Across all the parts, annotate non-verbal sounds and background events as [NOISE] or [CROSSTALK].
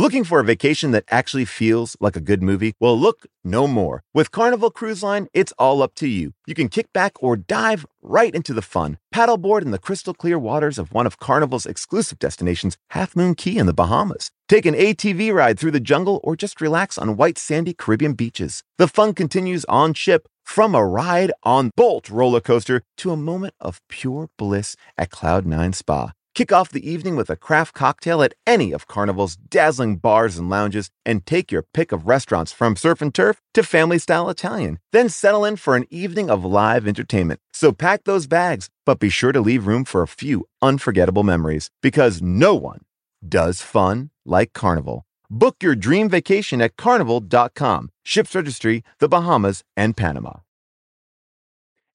Looking for a vacation that actually feels like a good movie? Well, look no more. With Carnival Cruise Line, it's all up to you. You can kick back or dive right into the fun. Paddleboard in the crystal clear waters of one of Carnival's exclusive destinations, Half Moon Cay in the Bahamas. Take an ATV ride through the jungle or just relax on white sandy Caribbean beaches. The fun continues on ship from a ride on Bolt roller coaster to a moment of pure bliss at Cloud9 Spa. Kick off the evening with a craft cocktail at any of Carnival's dazzling bars and lounges and take your pick of restaurants from surf and turf to family style Italian. Then settle in for an evening of live entertainment. So pack those bags, but be sure to leave room for a few unforgettable memories because no one does fun like Carnival. Book your dream vacation at carnival.com. Ships registry, the Bahamas, and Panama.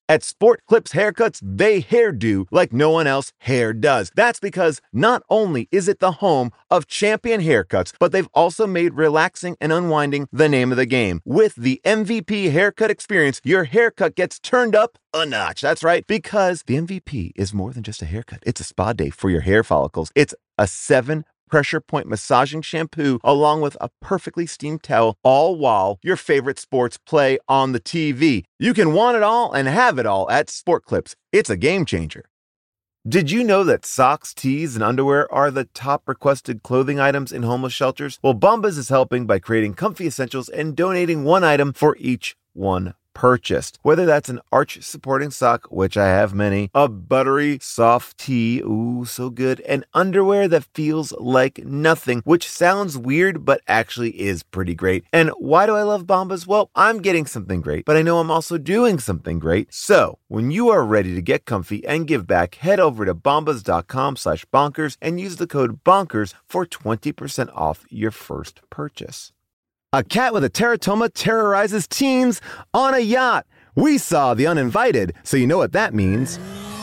At Sport Clips Haircuts, they hairdo like no one else hair does. That's because not only is it the home of champion haircuts, but they've also made relaxing and unwinding the name of the game. With the MVP haircut experience, your haircut gets turned up a notch. That's right, because the MVP is more than just a haircut. It's a spa day for your hair follicles. It's a seven pressure point massaging shampoo along with a perfectly steamed towel, all while your favorite sports play on the TV. You can want it all and have it all at Sport Clips. It's a game changer. Did you know that socks, tees, and underwear are the top requested clothing items in homeless shelters? Well, Bombas is helping by creating comfy essentials and donating one item for each one purchased. Whether that's an arch supporting sock, which I have many, a buttery soft tee, ooh, so good, and underwear that feels like nothing, which sounds weird, but actually is pretty great. And why do I love Bombas? Well, I'm getting something great, but I know I'm also doing something great. So when you are ready to get comfy and give back, head over to bombas.com slash bonkers and use the code bonkers for 20% off your first purchase. A cat with a teratoma terrorizes teens on a yacht. We saw The Uninvited, so you know what that means.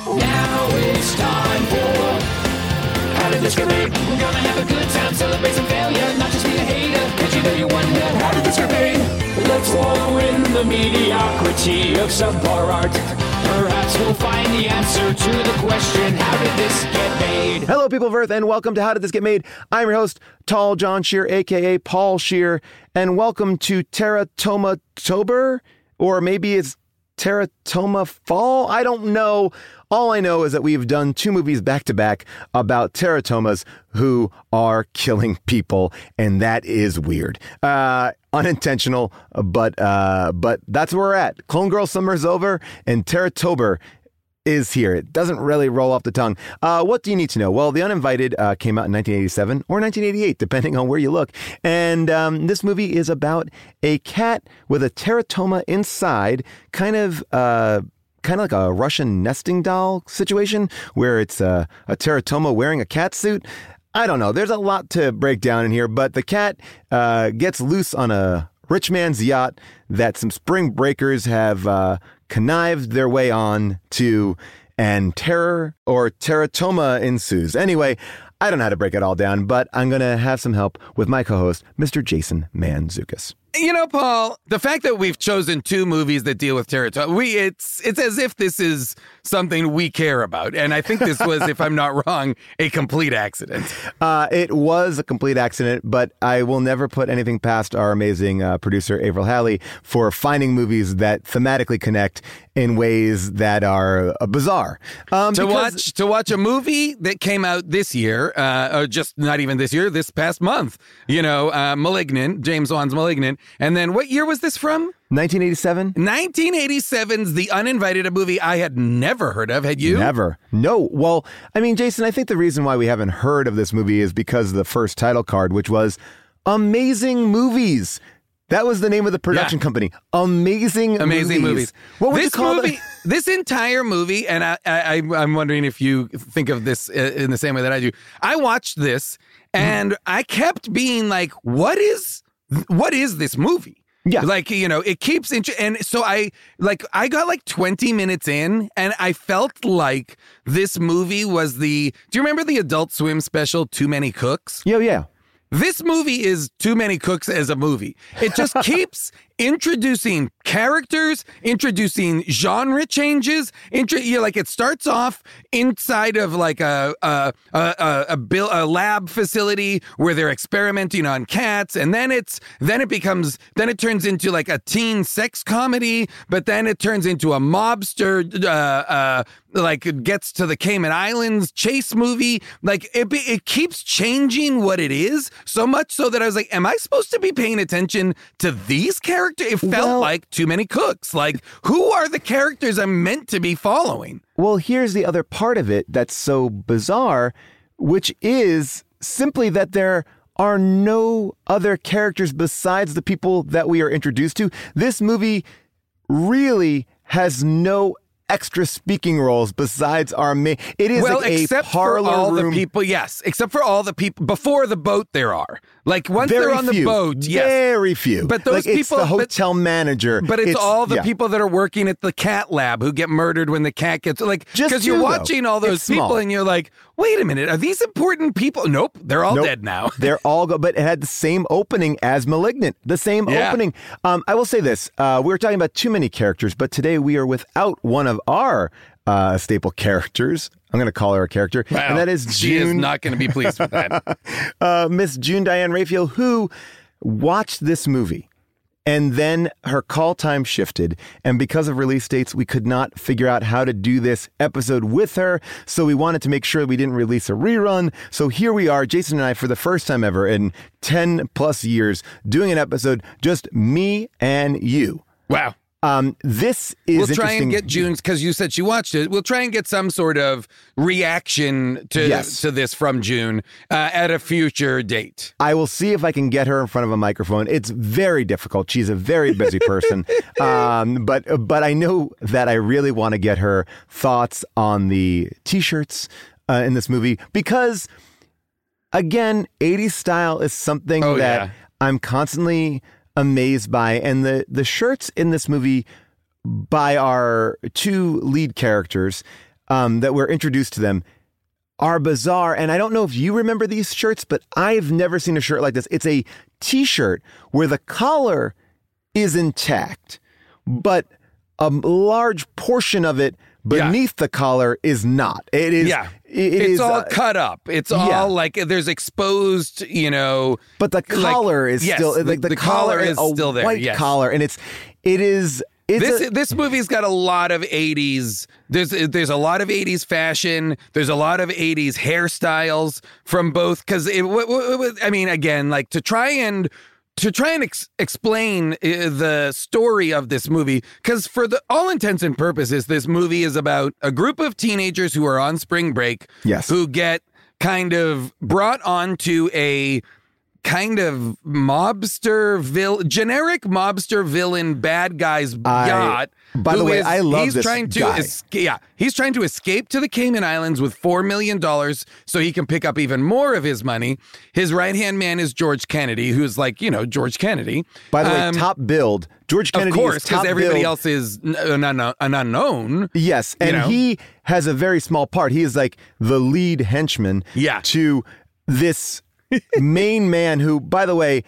Now it's time for How did this get made? We're gonna have a good time, celebrate some failure, not just be a hater. You know you wonder, how did this get made? Let's wallow in the mediocrity of subpar art. Perhaps we'll find the answer to the question, how did this get made? Hello, people of Earth, and welcome to How Did This Get Made? I'm your host, Tall John Scheer, aka Paul Scheer, and welcome to Teratoma Tober, or maybe it's Teratoma Fall? I don't know. All I know is that we've done two movies back to back about teratomas who are killing people, and that is weird. Uh, unintentional, but uh, but that's where we're at. Clone Girl summer is over, and Teratober is here. It doesn't really roll off the tongue. Uh, what do you need to know? Well, The Uninvited uh, came out in 1987 or 1988, depending on where you look. And um, this movie is about a cat with a teratoma inside, kind of. Uh, Kind of like a Russian nesting doll situation where it's a, a teratoma wearing a cat suit. I don't know. There's a lot to break down in here, but the cat uh, gets loose on a rich man's yacht that some spring breakers have uh, connived their way on to, and terror or teratoma ensues. Anyway, I don't know how to break it all down, but I'm going to have some help with my co host, Mr. Jason Mantzoukas. You know, Paul, the fact that we've chosen two movies that deal with territory, we it's it's as if this is something we care about. And I think this was, if I'm not [LAUGHS] wrong, a complete accident. Uh, it was a complete accident, but I will never put anything past our amazing uh, producer, Avril Halley, for finding movies that thematically connect in ways that are uh, bizarre. Um, to because- watch to watch a movie that came out this year, uh, or just not even this year, this past month. You know, uh, *Malignant*, James Wan's *Malignant*, and then what year was this from? 1987? 1987's *The Uninvited*, a movie I had never heard of. Had you? Never. No. Well, I mean, Jason, I think the reason why we haven't heard of this movie is because of the first title card, which was Amazing Movies. That was the name of the production Yeah. company. Amazing, Amazing movies. What would this you call movie? it? [LAUGHS] this entire movie, and I, I, I'm wondering if you think of this uh, in the same way that I do. I watched this, and I kept being like, "What is, what is this movie?" Yeah. like you know, it keeps int- and so I like I got like 20 minutes in, and I felt like this movie was the. Do you remember the Adult Swim special, Too Many Cooks? Yo, yeah. This movie is Too Many Cooks as a movie. It just [LAUGHS] keeps introducing characters, introducing genre changes. Intro, you know, like it starts off inside of like a a a, a, a, bill, a lab facility where they're experimenting on cats, and then it's then it becomes then it turns into like a teen sex comedy, but then it turns into a mobster. Uh, uh, like gets to the Cayman Islands chase movie. Like it, it keeps changing what it is so much so that I was like, am I supposed to be paying attention to these characters? It felt Well- like too many cooks. Like who are the characters I'm meant to be following? Well, here's the other part of it that's so bizarre, which is simply that there are no other characters besides the people that we are introduced to. This movie really has no extra speaking roles besides our main. It is well, like except for all room. the people, yes, except for all the people before the boat. There are like once very they're on few, the boat, yes. very few. But those like, it's people- the but- hotel manager. But it's, all the yeah. people that are working at the cat lab who get murdered when the cat gets like Just because you're though. watching all those It's people small. and you're like, wait a minute, are these important people? Nope, they're all Nope. dead now. [LAUGHS] They're all go, but it had the same opening as *Malignant*. The same Yeah. opening. Um, I will say this: uh, we were talking about too many characters, but today we are without one of our uh, staple characters. I'm going to call her a character, Wow. and that is June. she is not going to be pleased with that. [LAUGHS] uh, Miss June Diane Raphael, who watched this movie. And then her call time shifted. And because of release dates, we could not figure out how to do this episode with her. So we wanted to make sure we didn't release a rerun. So here we are, Jason and I, for the first time ever in 10 plus years, doing an episode just me and you. wow. Um, this is We'll try and get June's because you said she watched it. We'll try and get some sort of reaction to Yes. to this from June uh, at a future date. I will see if I can get her in front of a microphone. It's very difficult. She's a very busy person, [LAUGHS] um, but but I know that I really want to get her thoughts on the t-shirts uh, in this movie because, again, 80s style is something Oh, that yeah. I'm constantly amazed by, and the the shirts in this movie by our two lead characters um, that we're introduced to them are bizarre. And I don't know if you remember these shirts, but I've never seen a shirt like this. It's a t shirt where the collar is intact, but a large portion of it Yeah. beneath the collar is not. It is. Yeah. It it's is, all uh, cut up. It's all yeah. like there's exposed, you know. But the like- collar is yes, still like the, the collar is a still there, White yes. collar, and it's it is. It's This a- this movie's got a lot of 80s. There's there's a lot of 80s fashion. There's a lot of 80s hairstyles from both cuz it w- w- w- I mean again like to try and to try and ex- explain uh, the story of this movie cuz for the all intents and purposes this movie is about a group of teenagers who are on spring break Yes. who get kind of brought onto a kind of mobster vil generic mobster villain bad guy's I- yacht. By the way, is- I love he's this trying to guy. esca- yeah, he's trying to escape to the Cayman Islands with four million dollars so he can pick up even more of his money. His right hand man is George Kennedy, who's like you know George Kennedy. by the way, Um, top build. George Kennedy of course, because everybody billed. else is an, unknown- an unknown. Yes, and know? he has a very small part. He is like the lead henchman Yeah. to this main man who, by the way,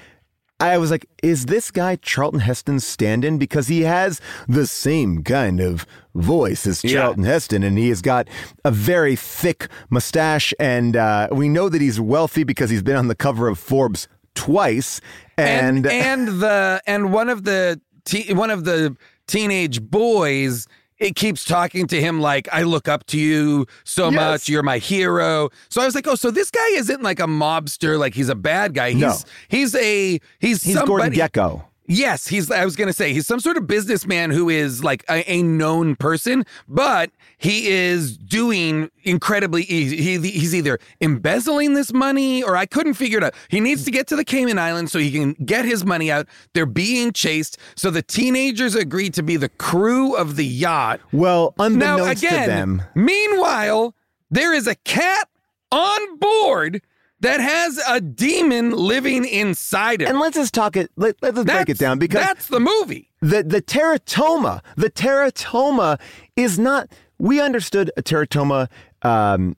I was like, is this guy Charlton Heston's stand in? Because he has the same kind of voice as Yeah. Charlton Heston, and he has got a very thick mustache. And uh, we know that he's wealthy because he's been on the cover of Forbes twice. And, and and the and one of the te- one of the teenage boys it keeps talking to him like I look up to you so Yes. much you're my hero so I was like oh so this guy isn't like a mobster like he's a bad guy he's No. he's a he's he's somebody Gordon Gekko. Yes, he's. I was going to say he's some sort of businessman who is like a, a known person, but he is doing incredibly. He, he he's either embezzling this money, or I couldn't figure it out. He needs to get to the Cayman Islands so he can get his money out. They're being chased, so the teenagers agree to be the crew of the yacht. Well, Now unbeknownst again, to them, meanwhile, there is a cat on board that has a demon living inside it. and let's just talk it. Let, let's break it down because that's the movie. the the teratoma the teratoma is not we understood a teratoma um,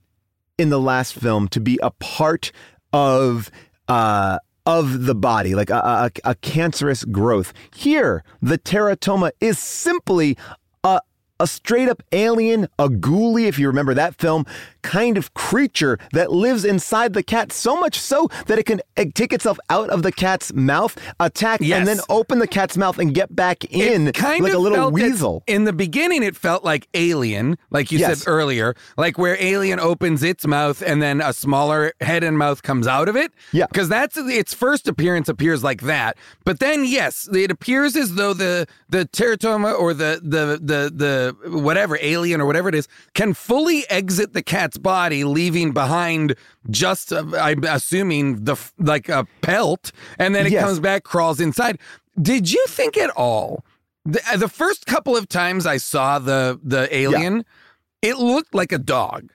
in the last film to be a part of uh, of the body, like a, a, a cancerous growth. Here, the teratoma is simply a straight up alien, a ghoulie, if you remember that film, kind of creature that lives inside the cat, so much so that it can uh, take itself out of the cat's mouth, attack, Yes. and then open the cat's mouth and get back in It kind like of a little weasel. in the beginning, it felt like Alien, like you Yes. said earlier, like where Alien opens its mouth and then a smaller head and mouth comes out of it. Yeah. because that's its first appearance appears like that. But then, yes, it appears as though the the teratoma or the the the the whatever alien or whatever it is can fully exit the cat's body, leaving behind just uh, I'm assuming the like a pelt, and then it Yes. comes back, crawls inside. Did you think at all? The, uh, the first couple of times I saw the the alien, it looked like a dog,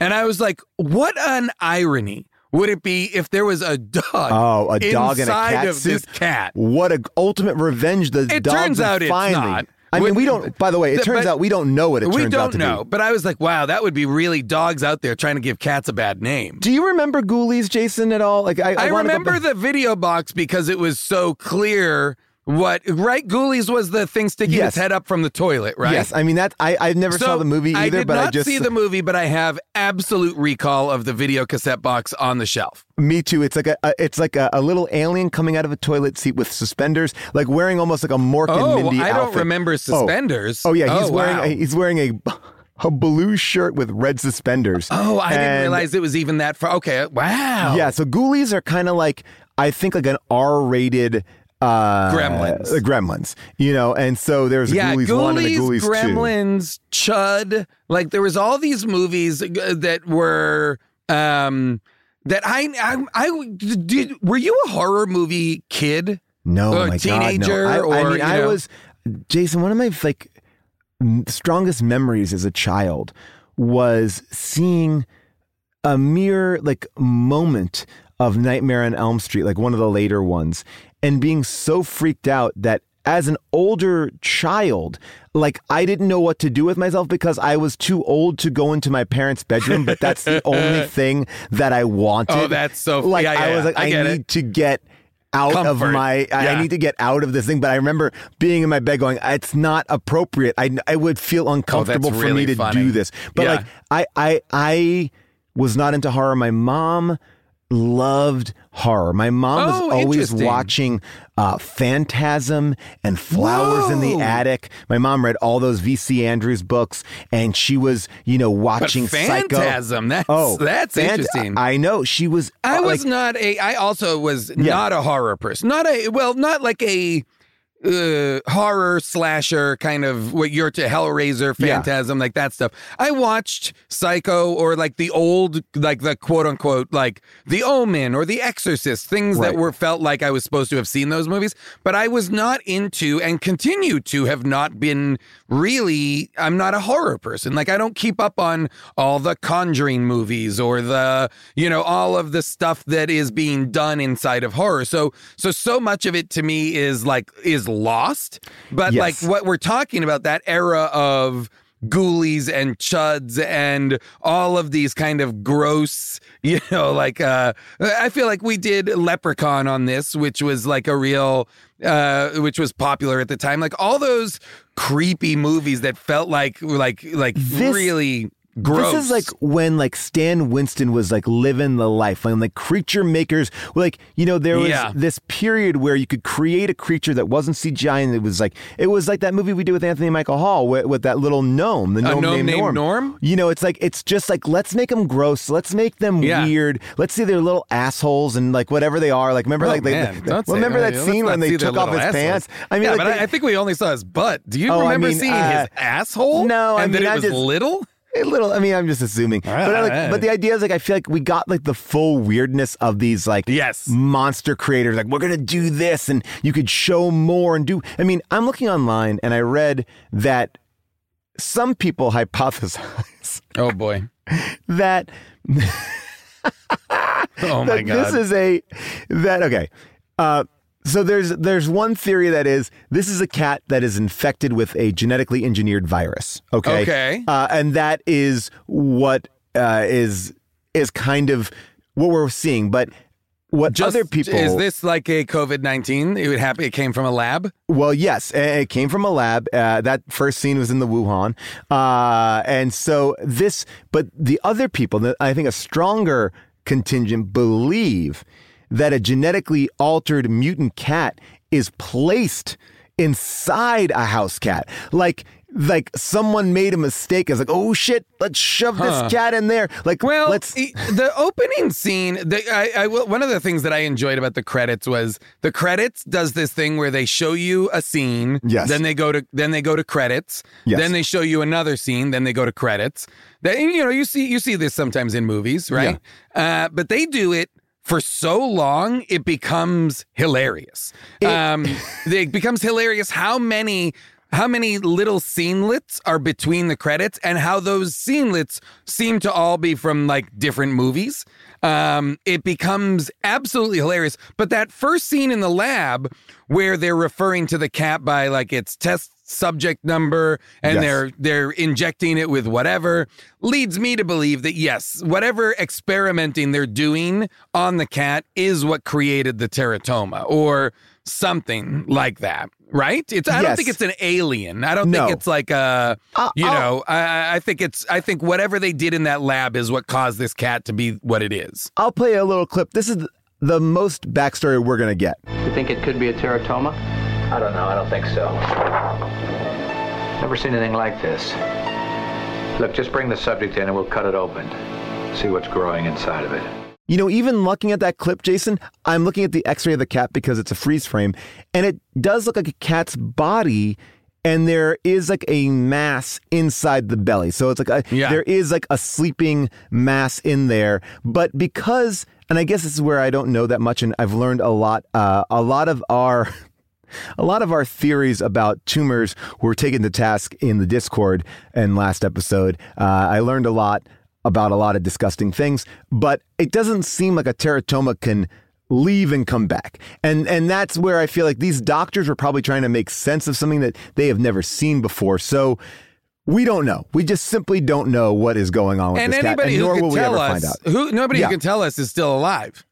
and I was like, "What an irony would it be if there was a dog? Oh, a dog in a inside cat of this cat." What a ultimate revenge the It turns out it's finally. not. I mean, we don't. By the way, it turns out we don't know what it we turns out don't to know, be. but I was like, "Wow, that would be really dogs out there trying to give cats a bad name." Do you remember Ghoulies, Jason, at all? Like, I, I, wanna remember the video box because it was so clear what right Ghoulies was the thing sticking Yes. its head up from the toilet, right? Yes, I mean that. I I never saw the movie either, I did but not I just see the movie, but I have absolute recall of the video cassette box on the shelf. Me too. It's like a, a it's like a, a little alien coming out of a toilet seat with suspenders, like wearing almost like a Mork and Oh, Mindy I don't remember Oh. suspenders. Oh, yeah, he's Oh, wearing wow. a, he's wearing a a blue shirt with red suspenders. Oh, I didn't realize it was even that far. Okay, wow. Yeah, so Ghoulies are kind of like I think like an R-rated uh, Gremlins. uh, Gremlins, you know, and so there's a Yeah, Ghoulies, one and a Ghoulies. Gremlins, Chud. Like there was all these movies uh, that were um that I I, I did. Were you a horror movie kid? No, Or my teenager, God, no. I, I mean, I know. was Jason. One of my like strongest memories as a child was seeing a mere like moment of Nightmare on Elm Street, like one of the later ones, and being so freaked out that as an older child, like I didn't know what to do with myself because I was too old to go into my parents' bedroom, but that's the [LAUGHS] only thing that I wanted. Oh, that's so- like yeah, yeah, I was yeah. like I I, get it. need to get out of my I, I need to get out of this thing but i remember being in my bed going it's not appropriate i, I would feel oh, uncomfortable for Oh, really me to funny. do this but Yeah. like I, I i was not into horror my mom loved horror my mom was Oh, always watching uh phantasm and flowers in the attic my mom read all those vc andrews books and she was you know But watching psycho Phantasm. That's oh that's Phant- interesting. i know she was I uh, was like, not a. I also was not a horror person. Not a. Well, not like a uh, horror slasher kind of what you're to Hellraiser, Yeah. Phantasm, like that stuff. I watched Psycho or like the old, like the quote unquote, like The Omen or The Exorcist, things that were felt like I was supposed to have seen those movies, but I was not into and continue to have not been really. I'm not a horror person. Like I don't keep up on all the Conjuring movies or the you know all of the stuff that is being done inside of horror. So so so much of it to me is like is lost. But Yes. like what we're talking about that era of ghoulies and chuds and all of these kind of gross [LAUGHS] you know like uh i feel like we did leprechaun on this which was like a real uh which was popular at the time like all those creepy movies that felt like like like This- really gross This is like when like Stan Winston was like living the life, when like creature makers were like, you know, there was Yeah. this period where you could create a creature that wasn't CGI and it was like it was like that movie we did with Anthony Michael Hall with, with that little gnome, the gnome, gnome named named Norm. Norm? You know, it's like it's just like let's make them gross, let's make them Yeah. weird, let's see their little assholes and like whatever they are. Like remember Oh, like they, man, the- don't remember that scene when they took off his assholes. pants? I mean, yeah, like, but they- I, I think we only saw his butt. Do you Oh, I remember mean, seeing uh, his asshole? no, I and mean, that it I was just- little. A little. I mean, I'm just assuming, but I like, right. but the idea is like I feel like we got like the full weirdness of these like Yes. monster creators. Like we're gonna do this, and you could show more and do. I mean, I'm looking online and I read that some people hypothesize [LAUGHS] Oh boy. that Oh [LAUGHS] my that god. this is a that okay. Uh, so there's there's one theory that is this is a cat that is infected with a genetically engineered virus. Okay. Okay. Uh, and that is what uh, is is kind of what we're seeing. But what Just- other people is this like a COVID nineteen? It would happen. It came from a lab. Well, yes, it came from a lab. Uh, that first scene was in the Wuhan, uh, and so this. But the other people, I think, a stronger contingent believe that a genetically altered mutant cat is placed inside a house cat, like. Like someone made a mistake. It's like, oh shit, let's shove Huh. this cat in there. Like, Well, let's. the opening scene. The, I, I one of the things that I enjoyed about the credits was the credits does this thing where they show you a scene. Yes. Then they go to then they go to credits. Yes. Then they show you another scene. Then they go to credits. Then you know you see you see this sometimes in movies, right? Uh, but they do it. For so long, it becomes hilarious. um, [LAUGHS] it becomes hilarious how many how many little scenelets are between the credits and how those scenelets seem to all be from like different movies. Um, it becomes absolutely hilarious. But that first scene in the lab where they're referring to the cat by like its test subject number and Yes. they're they're injecting it with whatever leads me to believe that yes, whatever experimenting they're doing on the cat is what created the teratoma or something like that. Right? It's I don't think it's an alien. I don't No. think it's like a Uh, you I'll- know, I, I think it's I think whatever they did in that lab is what caused this cat to be what it is. I'll play a little clip. This is the most backstory we're gonna get. You think it could be a teratoma? I don't know. I don't think so. Never seen anything like this. Look, just bring the subject in and we'll cut it open. See what's growing inside of it. You know, even looking at that clip, Jason, I'm looking at the x ray of the cat because it's a freeze frame, and it does look like a cat's body, and there is like a mass inside the belly. So it's like a, Yeah. there is like a sleeping mass in there. But because, and I guess this is where I don't know that much, and I've learned a lot, uh, a lot of our. A lot of our theories about tumors were taken to task in the Discord in last episode. Uh, I learned a lot about a lot of disgusting things, but it doesn't seem like a teratoma can leave and come back. And and that's where I feel like these doctors were probably trying to make sense of something that they have never seen before. So we don't know. We just simply don't know what is going on with and this cat, anybody and nor will we tell ever us find out. who nobody Yeah. who can tell us is still alive.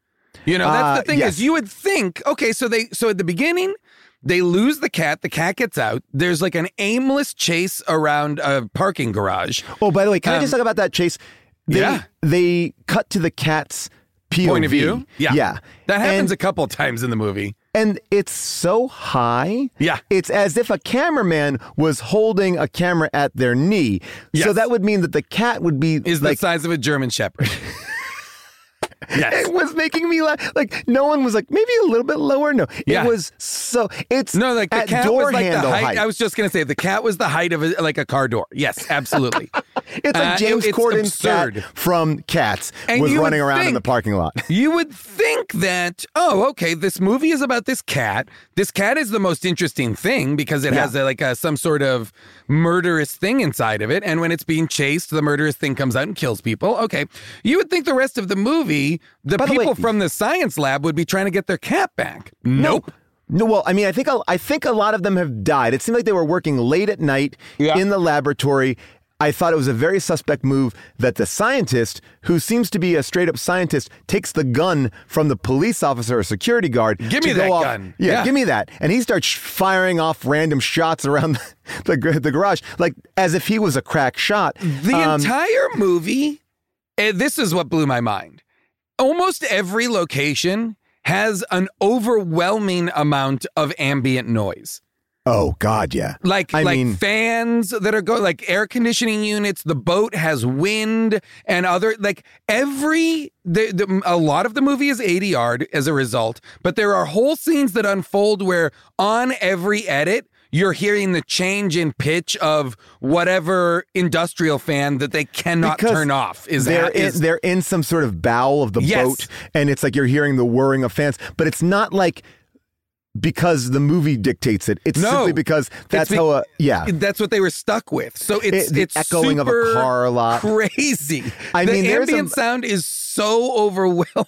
You know, that's Uh, the thing yes. is you would think, okay, so they so at the beginning they lose the cat, the cat gets out. There's like an aimless chase around a parking garage. Oh, by the way, can I Um, just talk about that chase? They, yeah. They cut to the cat's POV. Point of view. Yeah. Yeah. That happens And- a couple times in the movie. and it's so high. Yeah. It's as if a cameraman was holding a camera at their knee. So that would mean that the cat would be Is like the size of a German shepherd. [LAUGHS] yes. it was making me laugh. Like no one was like maybe a little bit lower. No, Yeah. it was so. It's No, like the at cat door was like the height, height. I was just gonna say the cat was the height of a, like a car door. Yes, absolutely. [LAUGHS] it's like uh, James it- Corden's cat from Cats And was running around in the parking lot. [LAUGHS] You would think that, oh, okay, this movie is about this cat. This cat is the most interesting thing because it Yeah. has a, like a, some sort of murderous thing inside of it. And when it's being chased, the murderous thing comes out and kills people. Okay. You would think the rest of the movie, the By the way- people from the science lab would be trying to get their cat back. Nope. No, well, I mean, I think a, I think a lot of them have died. It seemed like they were working late at night Yeah. in the laboratory. I thought it was a very suspect move that the scientist, who seems to be a straight up scientist, takes the gun from the police officer or security guard. Give me that off- gun. Yeah, Yeah. give me that. And he starts firing off random shots around [LAUGHS] the, the, the garage, like as if he was a crack shot. The Um, entire movie, and this is what blew my mind. Almost every location has an overwhelming amount of ambient noise. oh God, yeah. Like I like mean- fans that are going like air conditioning units, the boat has wind and other like every the, the, a lot of the movie is ADR as a result, but there are whole scenes that unfold where on every edit you're hearing the change in pitch of whatever industrial fan that they cannot Because turn off is they're is- in, they're in some sort of bowel of the Yes. boat, and it's like you're hearing the whirring of fans, but it's not like because the movie dictates it. It's No. simply because that's be- how a yeah. That's what they were stuck with. So it's It- the it's echoing of a car a lot. Crazy. I the mean, ambient sound is so [LAUGHS] overwhelming.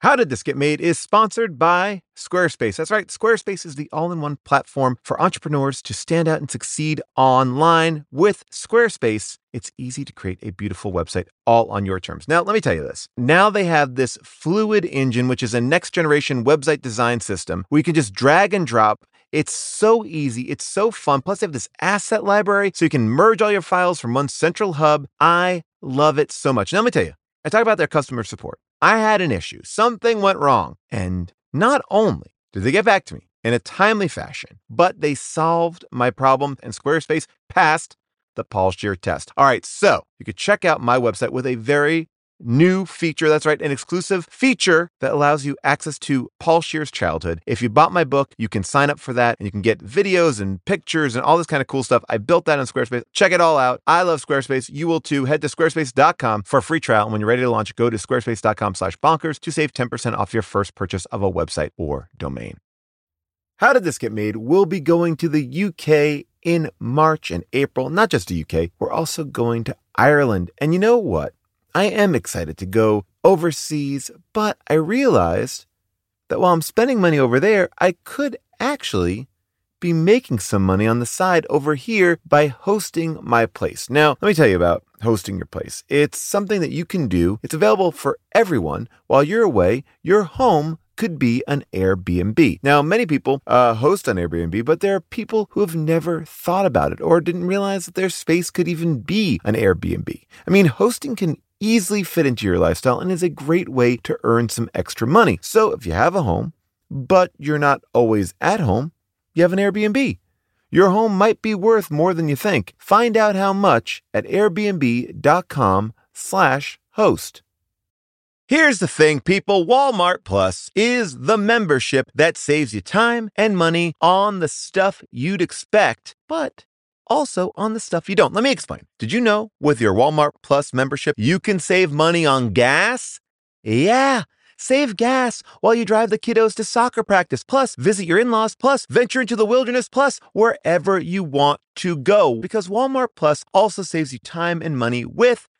How did this get made? Is sponsored by Squarespace. That's right, Squarespace is the all in one platform for entrepreneurs to stand out and succeed online. With Squarespace, it's easy to create a beautiful website all on your terms. Now, let me tell you this. Now they have this Fluid Engine, which is a next generation website design system where you can just drag and drop. It's so easy. It's so fun. Plus, they have this asset library so you can merge all your files from one central hub. I love it so much. Now, let me tell you, I talk about their customer support. I had an issue. Something went wrong. And not only did they get back to me in a timely fashion, but they solved my problem and Squarespace passed the Paul Scheer test. All right, so you could check out my website with a very new feature. That's right, an exclusive feature that allows you access to Paul Scheer's childhood. If you bought my book, you can sign up for that and you can get videos and pictures and all this kind of cool stuff. I built that on Squarespace. Check it all out. I love Squarespace. You will too. Head to squarespace.com for a free trial. And when you're ready to launch, go to squarespace.com slash bonkers to save 10% off your first purchase of a website or domain. How Did This Get Made? We'll be going to the UK in March and April. Not just the UK, we're also going to Ireland. And you know what? I am excited to go overseas, but I realized that while I'm spending money over there, I could actually be making some money on the side over here by hosting my place. Now, let me tell you about hosting your place. It's something that you can do. It's available for everyone. While you're away, your home could be an Airbnb. Now, many people uh, host on Airbnb, but there are people who have never thought about it or didn't realize that their space could even be an Airbnb. I mean, hosting can easily fit into your lifestyle and is a great way to earn some extra money. So if you have a home, but you're not always at home, you have an Airbnb. Your home might be worth more than you think. Find out how much at airbnb.com/slash host. Here's the thing, people Walmart Plus is the membership that saves you time and money on the stuff you'd expect, but also on the stuff you don't. Let me explain. Did you know with your Walmart Plus membership, you can save money on gas? Yeah. Save gas while you drive the kiddos to soccer practice, plus visit your in laws, plus venture into the wilderness, plus wherever you want to go. Because Walmart Plus also saves you time and money with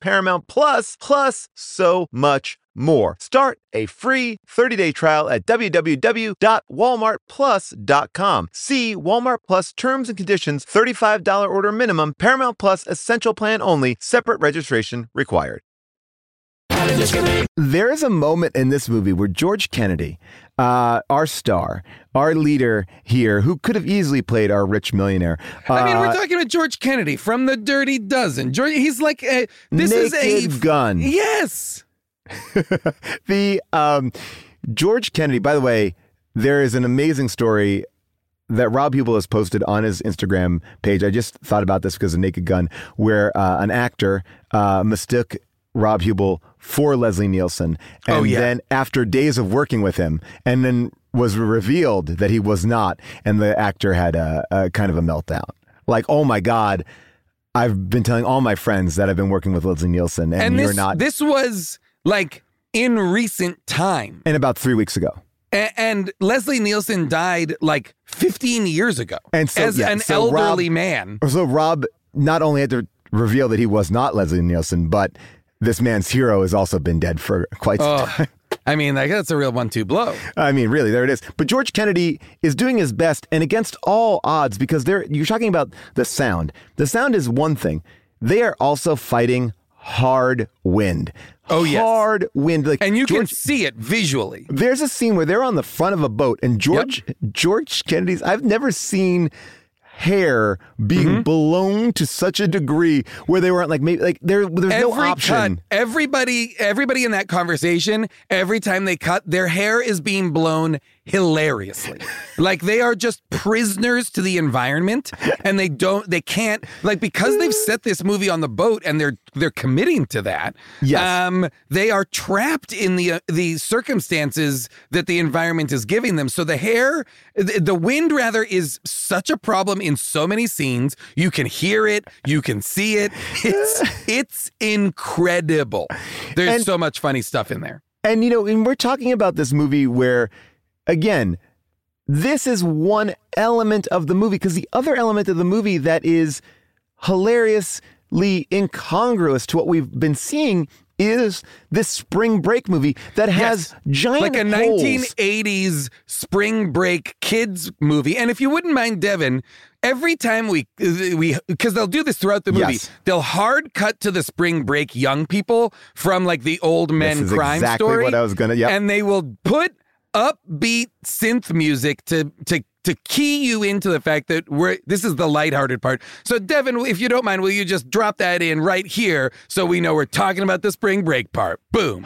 Paramount Plus plus so much more. Start a free 30-day trial at www.walmartplus.com. See Walmart Plus terms and conditions, $35 order minimum, Paramount Plus essential plan only, separate registration required. There is a moment in this movie where George Kennedy, uh, our star, our leader here, who could have easily played our rich millionaire. I mean, we're uh, talking about George Kennedy from the Dirty Dozen. George, he's like a, this is a Gun. Yes. [LAUGHS] the um, George Kennedy. By the way, there is an amazing story that Rob Huebel has posted on his Instagram page. I just thought about this because of Naked Gun, where uh, an actor uh, mistook Rob Huebel for Leslie Nielsen, oh, and Oh, yeah. then after days of working with him, and then was revealed that he was not, and the actor had a, a kind of a meltdown. Like, oh my god. I've been telling all my friends that I've been working with Leslie Nielsen, and, And you're this, not. this was like in recent time. and about three weeks ago. A- And Leslie Nielsen died like 15 years ago And so- as yeah, an so elderly Rob- man. So Rob not only had to reveal that he was not Leslie Nielsen, but this man's hero has also been dead for quite some Oh, time. [LAUGHS] I mean, like, that's a real one-two blow. I mean, really, there it is. But George Kennedy is doing his best, and against all odds, because they're you're talking about the sound. The sound is one thing. They are also fighting hard wind. Oh, yes. hard wind. Like And you George, can see it visually. There's a scene where they're on the front of a boat, and George George Kennedy's. I've never seen hair being Mm-hmm. blown to such a degree where they weren't like maybe like there. There's no option. cut, everybody, everybody in that conversation, every time they cut, their hair is being blown hilariously. like they are just prisoners to the environment and they don't they can't like because they've set this movie on the boat and they're they're committing to that. Yes. Um they are trapped in the uh, the circumstances that the environment is giving them. So the hair the, the wind rather is such a problem in so many scenes. You can hear it, you can see it. It's [LAUGHS] it's incredible. There's And- so much funny stuff in there. And you know, and we're talking about this movie where, again, this is one element of the movie because the other element of the movie that is hilariously incongruous to what we've been seeing is this spring break movie that has giant like a holes. 1980s spring break kids movie. And if you wouldn't mind, Devin, every time we we because they'll do this throughout the movie, Yes. they'll hard cut to the spring break young people from like the old men is crime exactly story. what I was gonna- yep. and they will put upbeat synth music to to to key you into the fact that we're this is the lighthearted part. So Devin, if you don't mind, will you just drop that in right here so we know we're talking about the spring break part? Boom.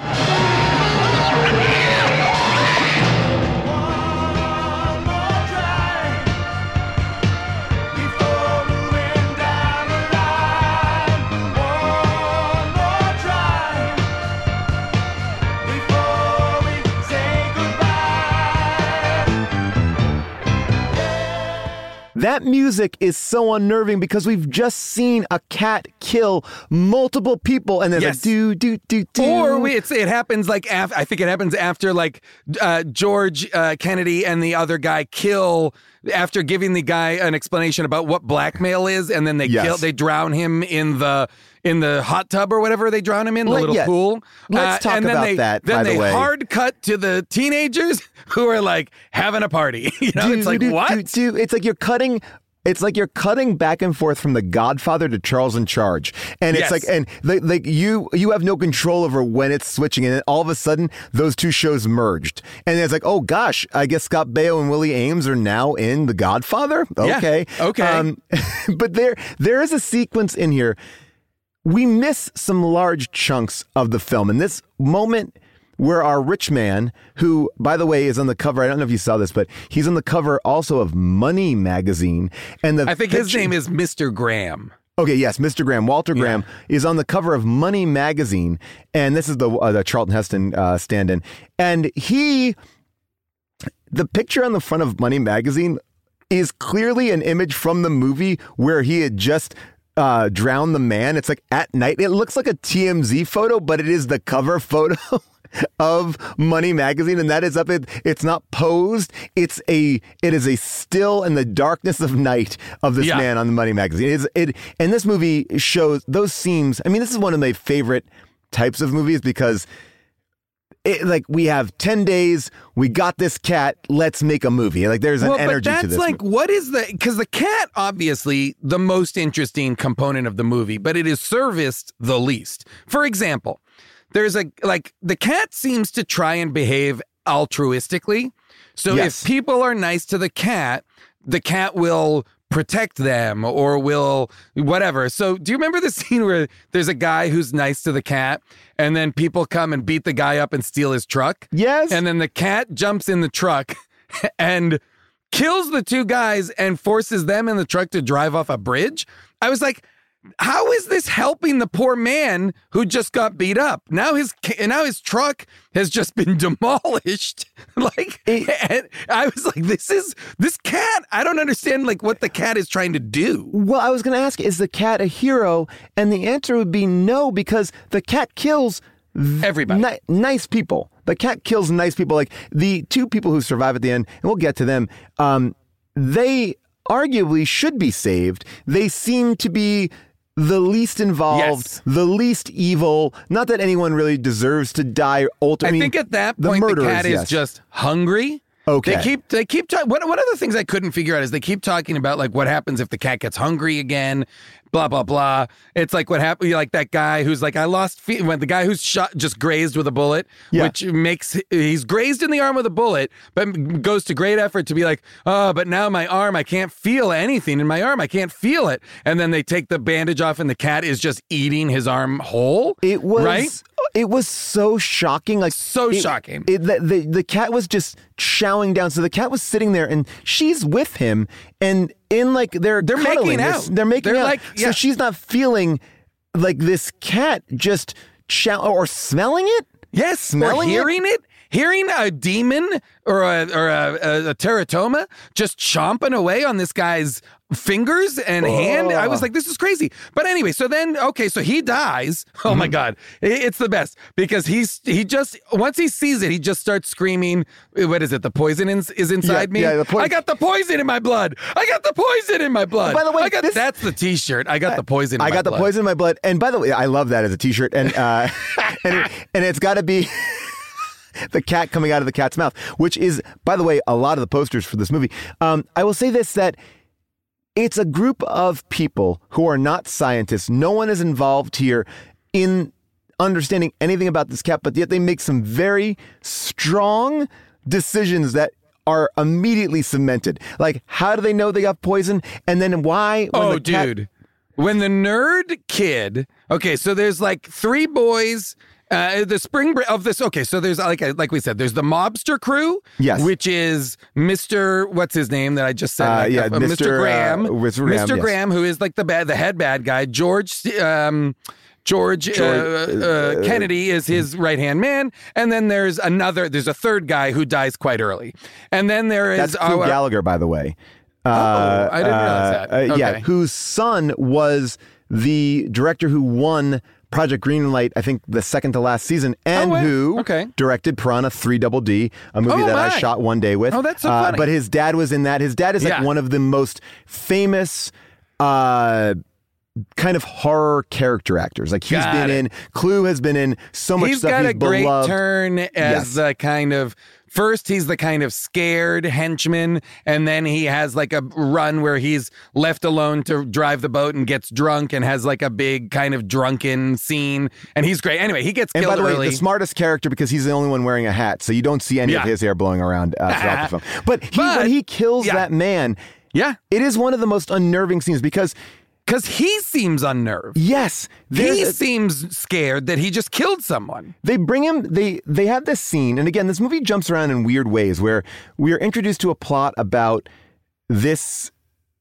That music is so unnerving because we've just seen a cat kill multiple people, and there's Yes. like do do do do. Or we, it's, it happens like af- I think it happens after like uh, George uh, Kennedy and the other guy kill after giving the guy an explanation about what blackmail is, and then they Yes. kill they drown him in the in the hot tub or whatever they drown him in the Let- little yeah. pool. Uh, Let's talk and then about they, that, Then by the they way. hard cut to the teenagers [LAUGHS] who are like having a party. [LAUGHS] You know, do, it's like do, what? do. It's like you're cutting. It's like you're cutting back and forth from The Godfather to Charles in Charge, and it's Yes. like, and like, you you have no control over when it's switching, and then all of a sudden those two shows merged, and it's like, oh gosh, I guess Scott Baio and Willie Aames are now in The Godfather. Yeah, Okay, okay. [LAUGHS] but there there is a sequence in here. We miss some large chunks of the film, and this moment where our rich man, who, by the way, is on the cover. I don't know if you saw this, but he's on the cover also of Money magazine. And the I think his picture- name is Mr. Graham. Okay, yes, Mr. Graham, Walter Graham is on the cover of Money magazine, and this is the uh, the Charlton Heston uh, stand-in, and he, the picture on the front of Money magazine is clearly an image from the movie where he had just. Uh, drowned the man. It's like at night. It looks like a TMZ photo, but it is the cover [LAUGHS] photo of Money magazine, and that is up. It, it's not posed. It's a. It is a still in the darkness of night of this Yeah. man on the Money magazine. It's, it and this movie shows those scenes. I mean, this is one of my favorite types of movies because. It, like we have 10 days we got this cat let's make a movie like there's an well, energy but to that's this like what is the because the cat obviously the most interesting component of the movie, but it is serviced the least. For example, there's a like the cat seems to try and behave altruistically. So Yes. if people are nice to the cat, the cat will protect them or will whatever. So do you remember the [LAUGHS] scene where there's a guy who's nice to the cat and then people come and beat the guy up and steal his truck? yes And then the cat jumps in the truck [LAUGHS] and kills the two guys and forces them in the truck to drive off a bridge. I was like, how is this helping the poor man who just got beat up? Now his now his truck has just [LAUGHS] been demolished. [LAUGHS] like I was like, this is this cat. I don't understand like what the cat is trying to do. Well, I was going to ask, is the cat a hero? And the answer would be no, because the cat kills Everybody. ni- nice people. The cat kills nice people. Like the two people who survive at the end, and we'll get to them. Um, they arguably should be saved. They seem to be the least involved, Yes. the least evil. Not that anyone really deserves to die. Ultimately, I Ultimately, think at that point the, murderers, cat is yes. just hungry. Okay. They keep they keep talking. One, one of the things I couldn't figure out is they keep talking about like what happens if the cat gets hungry again. Blah blah blah. It's like what happened. Like that guy who's like I lost feet. When the guy who's shot just grazed with a bullet, Yeah. which makes he's grazed in the arm with a bullet, but goes to great effort to be like, oh, but now my arm I can't feel anything in my arm. I can't feel it. And then they take the bandage off, and the cat is just eating his arm whole. It was right. It was so shocking. Like So it- shocking. It, the, the the cat was just chowing down. So the cat was sitting there, and she's with him, and in like they're They're cuddling making out. They're making They're out. like- So she's not feeling like this cat just chow or smelling it. Yes, Smelling or it? hearing it? Hearing a demon or a or a, a, a teratoma just chomping away on this guy's fingers and hand. I was like, this is crazy. But anyway, so then okay, so he dies. [LAUGHS] Oh Mm-hmm. my god, I- it's the best because he's he just once he sees it, he just starts screaming. What is it? The poison is, is inside Yeah, me. yeah, the poison- I got the poison in my blood. I got the poison in my blood. By the way, I got this- that's the T-shirt. I got the poison. In I my got the blood. poison in my blood. And by the way, I love that as a T-shirt, and uh, [LAUGHS] and it, and it's got to be. [LAUGHS] [LAUGHS] The cat coming out of the cat's mouth, which is, by the way, a lot of the posters for this movie. Um, I will say this that it's a group of people who are not scientists. No one is involved here in understanding anything about this cat, but yet they make some very strong decisions that are immediately cemented. Like, how do they know they got poison? And then why? when Oh, the cat- dude. When the nerd kid, okay, so there's like three boys. Uh, the spring break of this. Okay, so there's like like we said, there's the mobster crew. Yes. which is Mister. What's his name that I just said? Uh, Like, yeah, uh, Mr. Mr. Graham. uh, Mr. Graham, yes. Graham, who is like the bad, the head bad guy. George. Um, George, uh, uh, Kennedy is his right hand man, and then there's another. There's a third guy who dies quite early, and then there is That's Gulager, by the way. Oh, I didn't realize that. uh, Yeah, whose son was the director who won Project Greenlight, I think the second to last season, and wow. who Oh, Okay. directed Piranha 3 Double D, a movie Oh, that I shot one day with. Oh, that's so Uh, funny. But his dad was in that. His dad is like Yeah. one of the most famous uh kind of horror character actors. Like he's Got been it. in Clu has been in so much he's stuff. got he's a great turn as Yes. the kind of first he's the kind of scared henchman and then he has like a run where he's left alone to drive the boat and gets drunk and has like a big kind of drunken scene and he's great anyway he gets And killed by the way, early the smartest character because he's the only one wearing a hat, so you don't see any of his hair blowing around uh, throughout the [LAUGHS] film. But, he, But- when he kills yeah. that man, yeah it is one of the most unnerving scenes because because he seems unnerved yes, he a- uh, seems scared that he just killed someone they bring him. They they have this scene, and again, this movie jumps around in weird ways where we are introduced to a plot about this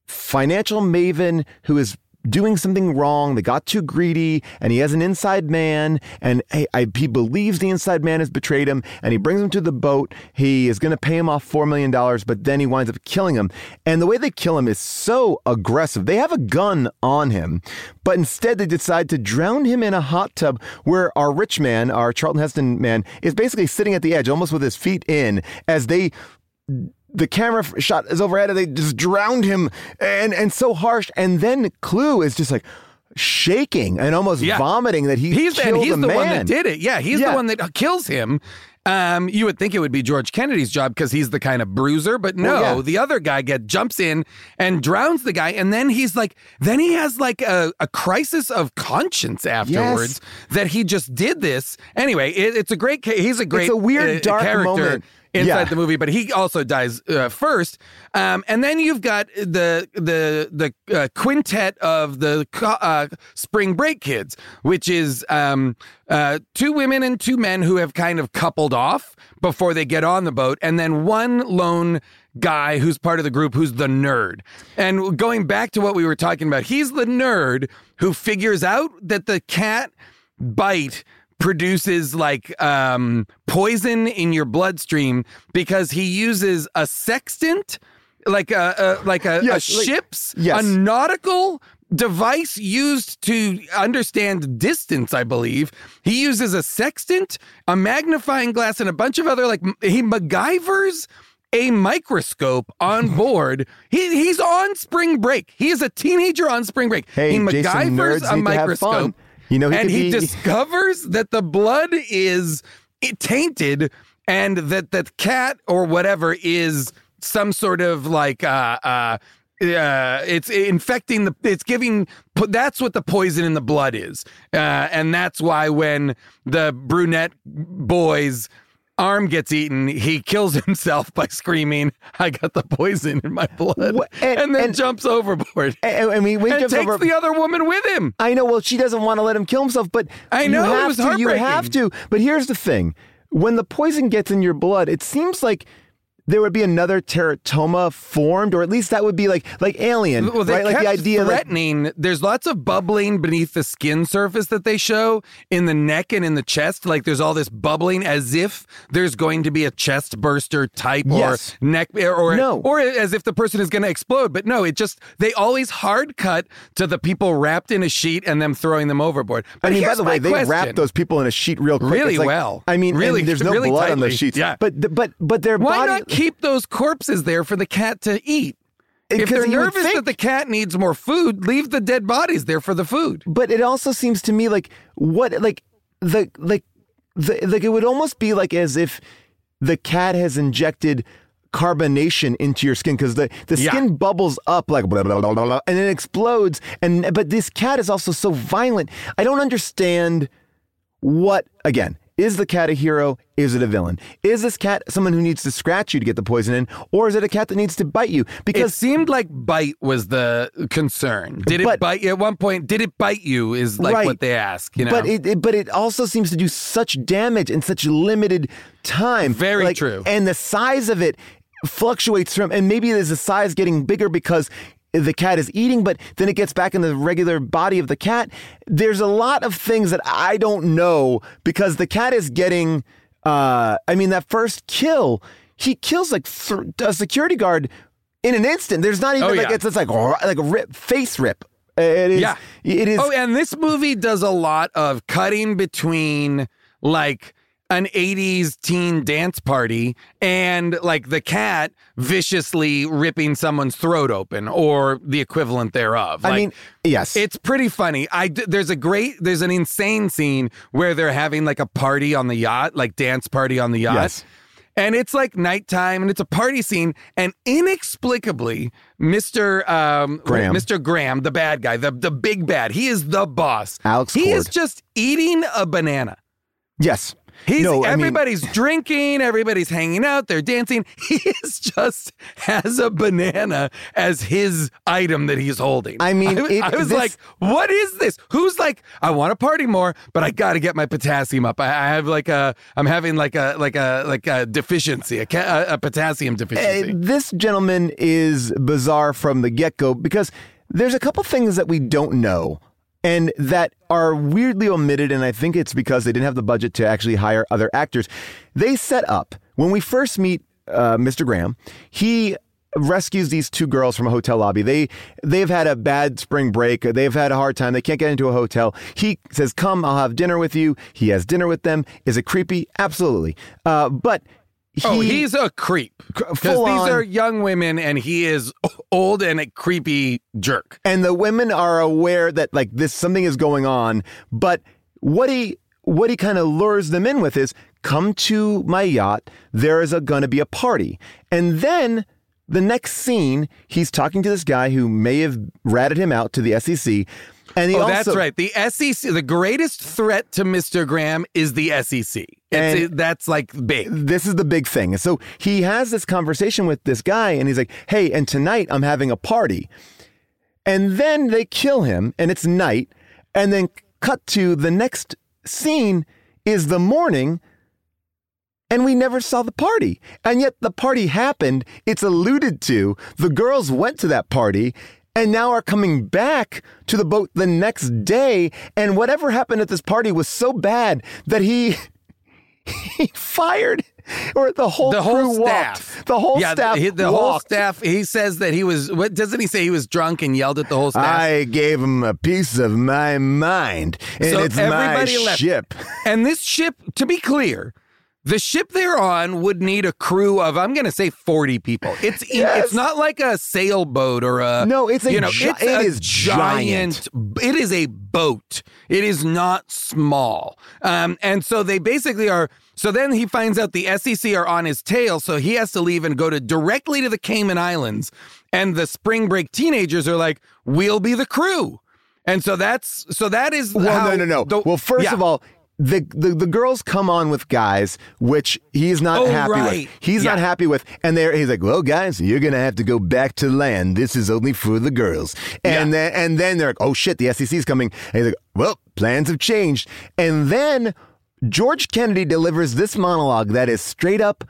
financial maven who is doing something wrong. They got too greedy, and he has an inside man, and hey, I, he believes the inside man has betrayed him, and he brings him to the boat. He is going to pay him off four million dollars, but then he winds up killing him. And the way they kill him is so aggressive. They have a gun on him, but instead they decide to drown him in a hot tub where our rich man, our Charlton Heston man, is basically sitting at the edge, almost with his feet in, as they the camera shot is overhead and they just drowned him and and so harsh and then Clu is just like shaking and almost Yeah. vomiting that he he's killed he's the man. one that did it. Yeah, he's Yeah. the one that kills him. Um, you would think it would be George Kennedy's job because he's the kind of bruiser, but no, Well, yeah. the other guy get jumps in and drowns the guy, and then he's like, then he has like a, a crisis of conscience afterwards that he just did this. Anyway, it, it's a great. He's a great. It's a weird, uh, dark character moment. Inside Yeah. the movie, but he also dies uh, first. Um, and then you've got the the the uh, quintet of the uh, spring break kids, which is um, uh, two women and two men who have kind of coupled off before they get on the boat, and then one lone guy who's part of the group who's the nerd. And going back to what we were talking about, he's the nerd who figures out that the cat bite produces like um, poison in your bloodstream because he uses a sextant, like a, a like a, a Yes, like- ship's yes. a nautical device used to understand distance. I believe he uses a sextant, a magnifying glass, and a bunch of other like he MacGyver's. A microscope on [LAUGHS] board. He, he's on spring break. He is a teenager on spring break. Hey, he Jason, MacGyver's nerds a need to have microscope. You know, he and he be- discovers that the blood is tainted and that the cat or whatever is some sort of like uh uh uh, it's infecting the. It's giving. That's what the poison in the blood is, uh, and that's why when the brunette boys arm gets eaten, he kills [LAUGHS] himself by screaming, "I got the poison in my blood," and- and, then and- jumps overboard. And, I mean, we and takes over. the other woman with him. I know. Well, she doesn't want to let him kill himself, but I you know, it have was to. You have to. But here's the thing: when the poison gets in your blood, it seems like there would be another teratoma formed, or at least that would be like like alien, Well, they right? Like the idea, threatening. there's lots of bubbling beneath the skin surface that they show in the neck and in the chest. Like there's all this bubbling, as if there's going to be a chest burster type Yes. or neck, or No. or as if the person is going to explode. But no, it just they always hard cut to the people wrapped in a sheet and them throwing them overboard. I But mean, by the way, they question. wrap those people in a sheet real quick. Really It's like- well. I mean, Really- there's no really blood on tightly. those sheets. Yeah. But but but their Why body. Keep those corpses there for the cat to eat? If they're nervous think- that the cat needs more food, leave the dead bodies there for the food. but it also seems to me like what like the like the like it would almost be like as if the cat has injected carbonation into your skin because the, the Yeah. skin bubbles up like blah, blah, blah, blah, blah, and it explodes and but this cat is also so violent i don't understand what again is the cat a hero is it a villain is this cat someone who needs to scratch you to get the poison in or is it a cat that needs to bite you Because It seemed like bite was the concern. Did it But- bite you at one point? Did it bite you? Is like Right. what they ask. You know, But it, it- but it also seems to do such damage in such limited time. Very Like, true. And the size of it fluctuates from, and maybe there's a size getting bigger because the cat is eating, but then it gets back in the regular body of the cat. There's a lot of things that I don't know because the cat is getting. Uh, I mean, that first kill, he kills like th- a security guard in an instant. There's not even Oh, like yeah. it's, it's like like a rip face rip. It is. Yeah. It is. Oh, and this movie does a lot of cutting between like an 80s teen dance party and like the cat viciously ripping someone's throat open or the equivalent thereof. I mean, yes. It's pretty funny. I there's a great there's an insane scene where they're having like a party on the yacht, like dance party on the yacht. Yes. And it's like nighttime and it's a party scene and inexplicably Mr. Um Graham. Mr. Graham, the bad guy, the the big bad. He is the boss. Alex He is just eating a banana. yes. He's No, I mean- everybody's drinking, everybody's hanging out, they're dancing. [LAUGHS] He is just has a banana as his item that he's holding. I mean, [LAUGHS] I, it- I was this- like, what is this? Who's like, I want to party more, but I got to get my potassium up. I, I have like a, I'm having like a like a like a deficiency, a, a, a potassium Uh, deficiency. this gentleman is bizarre from the get go because there's a couple things that we don't know and that are weirdly omitted. And I think it's because they didn't have the budget to actually hire other actors. They set up when we first meet uh, Mr. Graham, he rescues these two girls from a hotel lobby. They they've had a bad spring break. They've had a hard time. They can't get into a hotel. He says, "Come, I'll have dinner with you." He has dinner with them. Is it creepy? Absolutely. Uh, but Oh, he, oh, he's a creep. Because these on- are young women, and he is old and a creepy jerk. and the women are aware that like this something is going on but what he what he kind of lures them in with is come to my yacht. There is a gonna be a party. And then the next scene he's talking to this guy who may have ratted him out to the SEC and he Oh, also that's right. The SEC, the greatest threat to Mr. Graham is the SEC. And- it- that's like big. this is the big thing. So he has this conversation with this guy and he's like, hey, and tonight I'm having a party. And then they kill him and it's night. And then cut to the next scene is the morning and we never saw the party. And yet the party happened. It's alluded to. The girls went to that party and now are coming back to the boat the next day. And whatever happened at this party was so bad that he [LAUGHS] he fired or the whole The crew whole walked. staff. The whole yeah, staff The, the whole staff. He says that he was. What doesn't he say? He was drunk and yelled at the whole staff. I gave him a piece of my mind, and So it's my left. ship. And this ship, to be clear, the ship they're on would need a crew of I'm going to say 40 people. It's Yes. it's not like a sailboat or a No, it's a you know gi- it's it is giant. It is a boat. It is not small. Um, and so they basically are. So then he finds out the SEC are on his tail, so he has to leave and go to directly to the Cayman Islands. And the spring break teenagers are like, "We'll be the crew." And so that's so that is Well, how no, no, no. the- well, first yeah. of all, the, the the girls come on with guys, which he's not Oh, happy right. with. He's not happy with, and there he's like, "Well, guys, you're gonna have to go back to land. This is only for the girls." And Yeah. then and then they're like, "Oh shit, the SEC's coming." And he's like, "Well, plans have changed." And then George Kennedy delivers this monologue that is straight up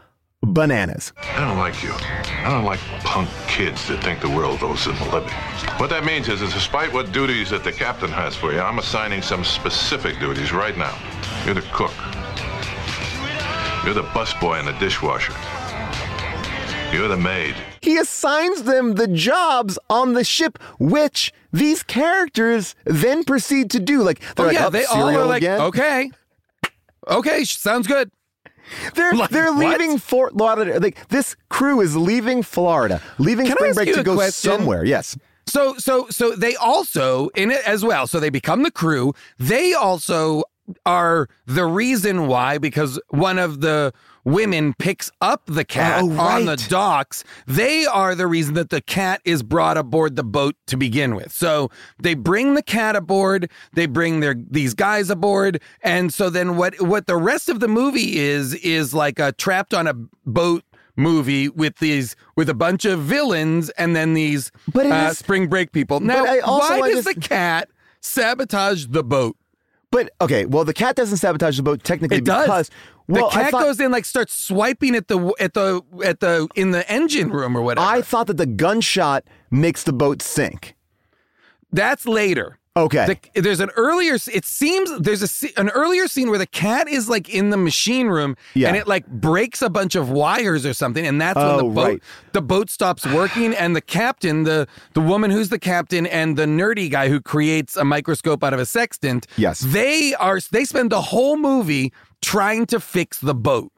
bananas. I don't like you. I don't like punk kids that think the world owes them a living. What that means is that despite what duties that the captain has for you, I'm assigning some specific duties right now. You're the cook. You're the busboy and the dishwasher. You're the maid. He assigns them the jobs on the ship, which these characters then proceed to do. Like they're Oh like, yeah, "Oh, they all are like, again?" okay, okay, sounds good. They're Like, they're what? leaving Fort Lauderdale. Like this crew is leaving Florida, leaving Can spring break to go question? somewhere. Yes. So so so they also in it as well. So they become the crew. They also are the reason why because one of the women picks up the cat Oh, on the docks. They are the reason that the cat is brought aboard the boat to begin with. So they bring the cat aboard, they bring their these guys aboard, and so then what what the rest of the movie is is like a trapped on a boat movie with these with a bunch of villains and then these But uh, is- spring break people. Now, I also why like does this- the cat sabotage the boat? But okay, well, the cat doesn't sabotage the boat technically It does. Well, the cat thought, goes in like starts swiping at the at the at the in the engine room or whatever. I thought that the gunshot makes the boat sink. That's later. Okay. The, there's an earlier. It seems there's a an earlier scene where the cat is like in the machine room, Yeah. and it like breaks a bunch of wires or something, and that's when Oh, the boat right. the boat stops working, and the captain, the the woman who's the captain, and the nerdy guy who creates a microscope out of a sextant. Yes. they are. They spend the whole movie trying to fix the boat,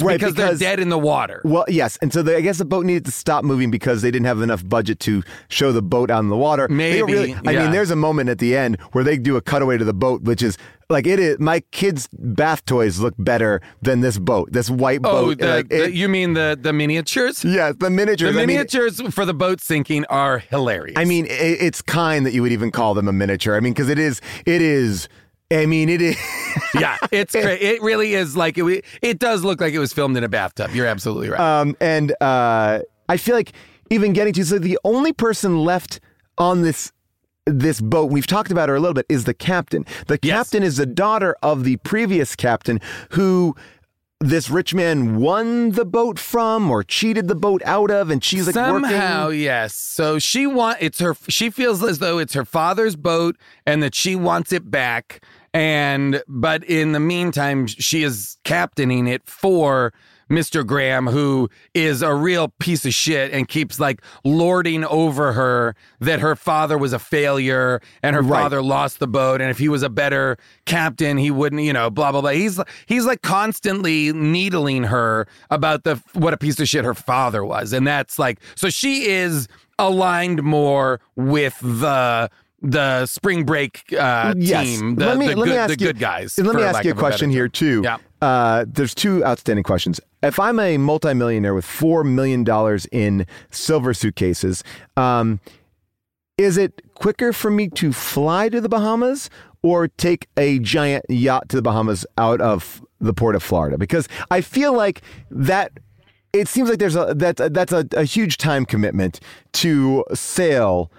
Right, Because, because- they're dead in the water. Well, yes, and so the, I guess the boat needed to stop moving because they didn't have enough budget to show the boat out in the water. Maybe, really, I yeah. mean, there's a moment at the end where they do a cutaway to the boat, which is like it is. My kids' bath toys look better than this boat, this white Oh, boat. the, Like, the- you mean the the miniatures? yeah, the miniatures. The I mean, miniatures for the boat sinking are hilarious. I mean, it, it's kind that you would even call them a miniature. I mean, because it is, it is. I mean, it is. yeah, it's [LAUGHS] cra- it really is like it. It does look like it was filmed in a bathtub. You're absolutely right. Um, and uh, I feel like even getting to so the only person left on this this boat we've talked about her a little bit is the captain. The Yes. captain is the daughter of the previous captain who this rich man won the boat from or cheated the boat out of, and she's like Somehow, working. yes. So she want it's her. She feels as though it's her father's boat and that she wants it back. And but in the meantime, she is captaining it for Mr. Graham, who is a real piece of shit and keeps like lording over her that her father was a failure and her Right. father lost the boat. And if he was a better captain, he wouldn't, you know, blah blah blah. He's he's like constantly needling her about the what a piece of shit her father was, and that's like so she is aligned more with the the spring break uh, Yes. team, the, let me, the, let good, me ask the you, good guys. Let me ask you a question term. here too. Yeah. Uh, there's two outstanding questions. If I'm a multimillionaire with four million dollars in silver suitcases, um, is it quicker for me to fly to the Bahamas or take a giant yacht to the Bahamas out of the port of Florida? Because I feel like that. It seems like there's a that that's a, a huge time commitment to sail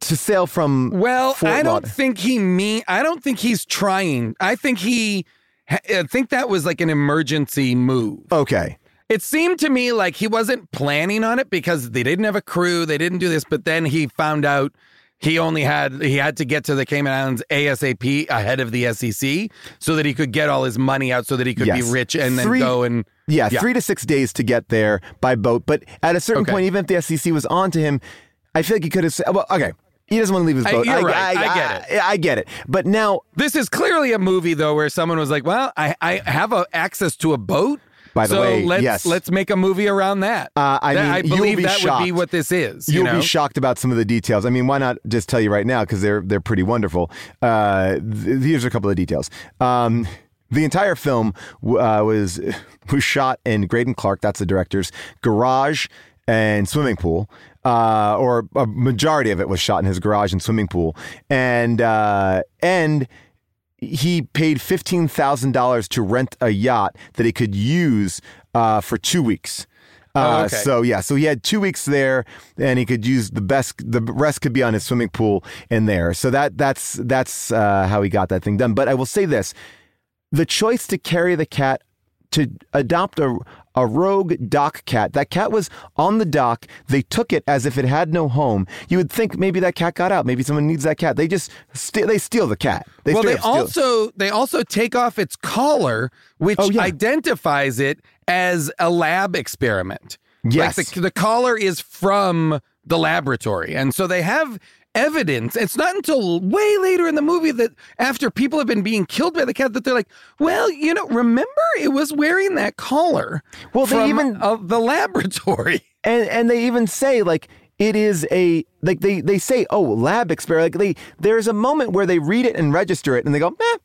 to sail from Well, Fort I don't Lauderdale. think he mean. I don't think he's trying. I think he. I think that was like an emergency move. Okay. It seemed to me like he wasn't planning on it because they didn't have a crew, they didn't do this, but then he found out he only had he had to get to the Cayman Islands ASAP ahead of the SEC so that he could get all his money out so that he could Yes. be rich and then Three- go and Yeah, Yeah. three to six days to get there by boat. But at a certain Okay. point, even if the SEC was on to him, I feel like he could have said, well, okay, he doesn't want to leave his I- boat. you're right. I get it. I, get it. But now, This is clearly a movie though where someone was like, "Well, I, I have a, access to a boat, By the so way, let's yes. let's make a movie around that." Uh, I That- mean, I believe be that would be shocked. what this is. You you'll know? be shocked about some of the details. I mean, why not just tell you right now? Because they're, they're pretty wonderful. Uh, th- here's a couple of details. Um, the entire film w- uh, was was shot in Greydon Clark, that's the director's garage and swimming pool, uh, or a majority of it was shot in his garage and swimming pool, and uh, and he paid fifteen thousand dollars to rent a yacht that he could use uh, for two weeks. Uh, Oh, okay. So yeah, so he had two weeks there, and he could use the best. The rest could be on his swimming pool in there. So that that's that's uh, how he got that thing done. But I will say this: the choice to carry the cat to adopt a a rogue dock cat. That cat was on the dock. They took it as if it had no home. You would think maybe that cat got out. Maybe someone needs that cat. They just ste- they steal the cat. They well, they also they also take off its collar, which Oh, yeah. identifies it as a lab experiment. Yes. like the, the collar is from the laboratory, and so they have evidence. It's not until way later in the movie that after people have been being killed by the cat that they're like, well, you know, remember it was wearing that collar. Well, they even- uh, the laboratory. [LAUGHS] and and they even say like it is a like they they say oh lab experiment like they there's a moment where they read it and register it and they go eh.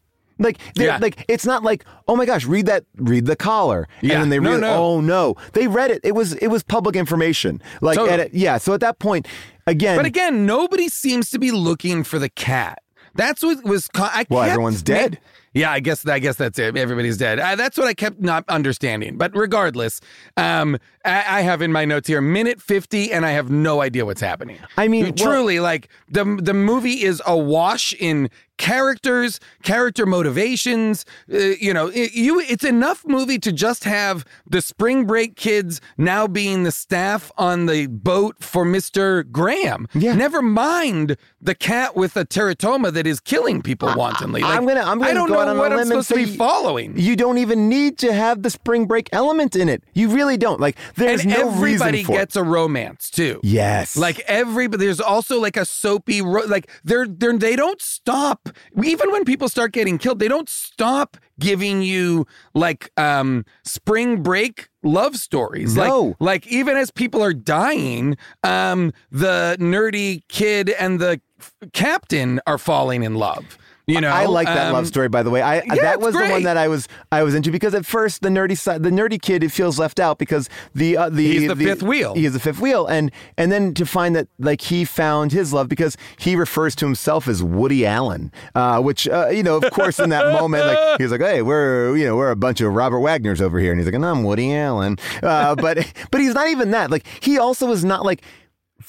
Like, Yeah. like it's not like, oh my gosh, read that, read the collar, Yeah. and then they No, read, no. oh no, they read it. It was it was public information. Like, Totally. a, yeah. So at that point, again, But again, nobody seems to be looking for the cat. That's what was. I Well, everyone's dead. Yeah, I guess. I guess that's it. Everybody's dead. Uh, that's what I kept not understanding. But regardless, um, I, I have in my notes here minute fifty, and I have no idea what's happening. I mean, well- truly, like the the movie is awash in characters, character motivations. Uh, you know, it, you. It's enough movie to just have the spring break kids now being the staff on the boat for Mister Graham. Yeah. Never mind the cat with a teratoma that is killing people wantonly. I'm gonna I'm gonna I don't go know out on what I'm supposed to be following. You don't even need to have the spring break element in it. You really don't. Like, there's and no everybody reason for it. gets a romance too. Yes. Like everybody, there's also like a soapy, ro- like they're they're they don't stop. Even when people start getting killed, they don't stop giving you like um spring break love stories. No. Like like even as people are dying, um the nerdy kid and the f- captain are falling in love. You know, I like that Um, love story, by the way. I yeah, that was the one that I was I was into because at first the nerdy side, the nerdy kid, it feels left out because the uh, the He's the fifth wheel. He is the fifth wheel, and and then to find that like he found his love because he refers to himself as Woody Allen, uh, which uh, you know, of course, in that moment, like [LAUGHS] he's like, hey, we're you know we're a bunch of Robert Wagner's over here, and he's like, and I'm Woody Allen, uh, but but he's not even that. Like he also is not like.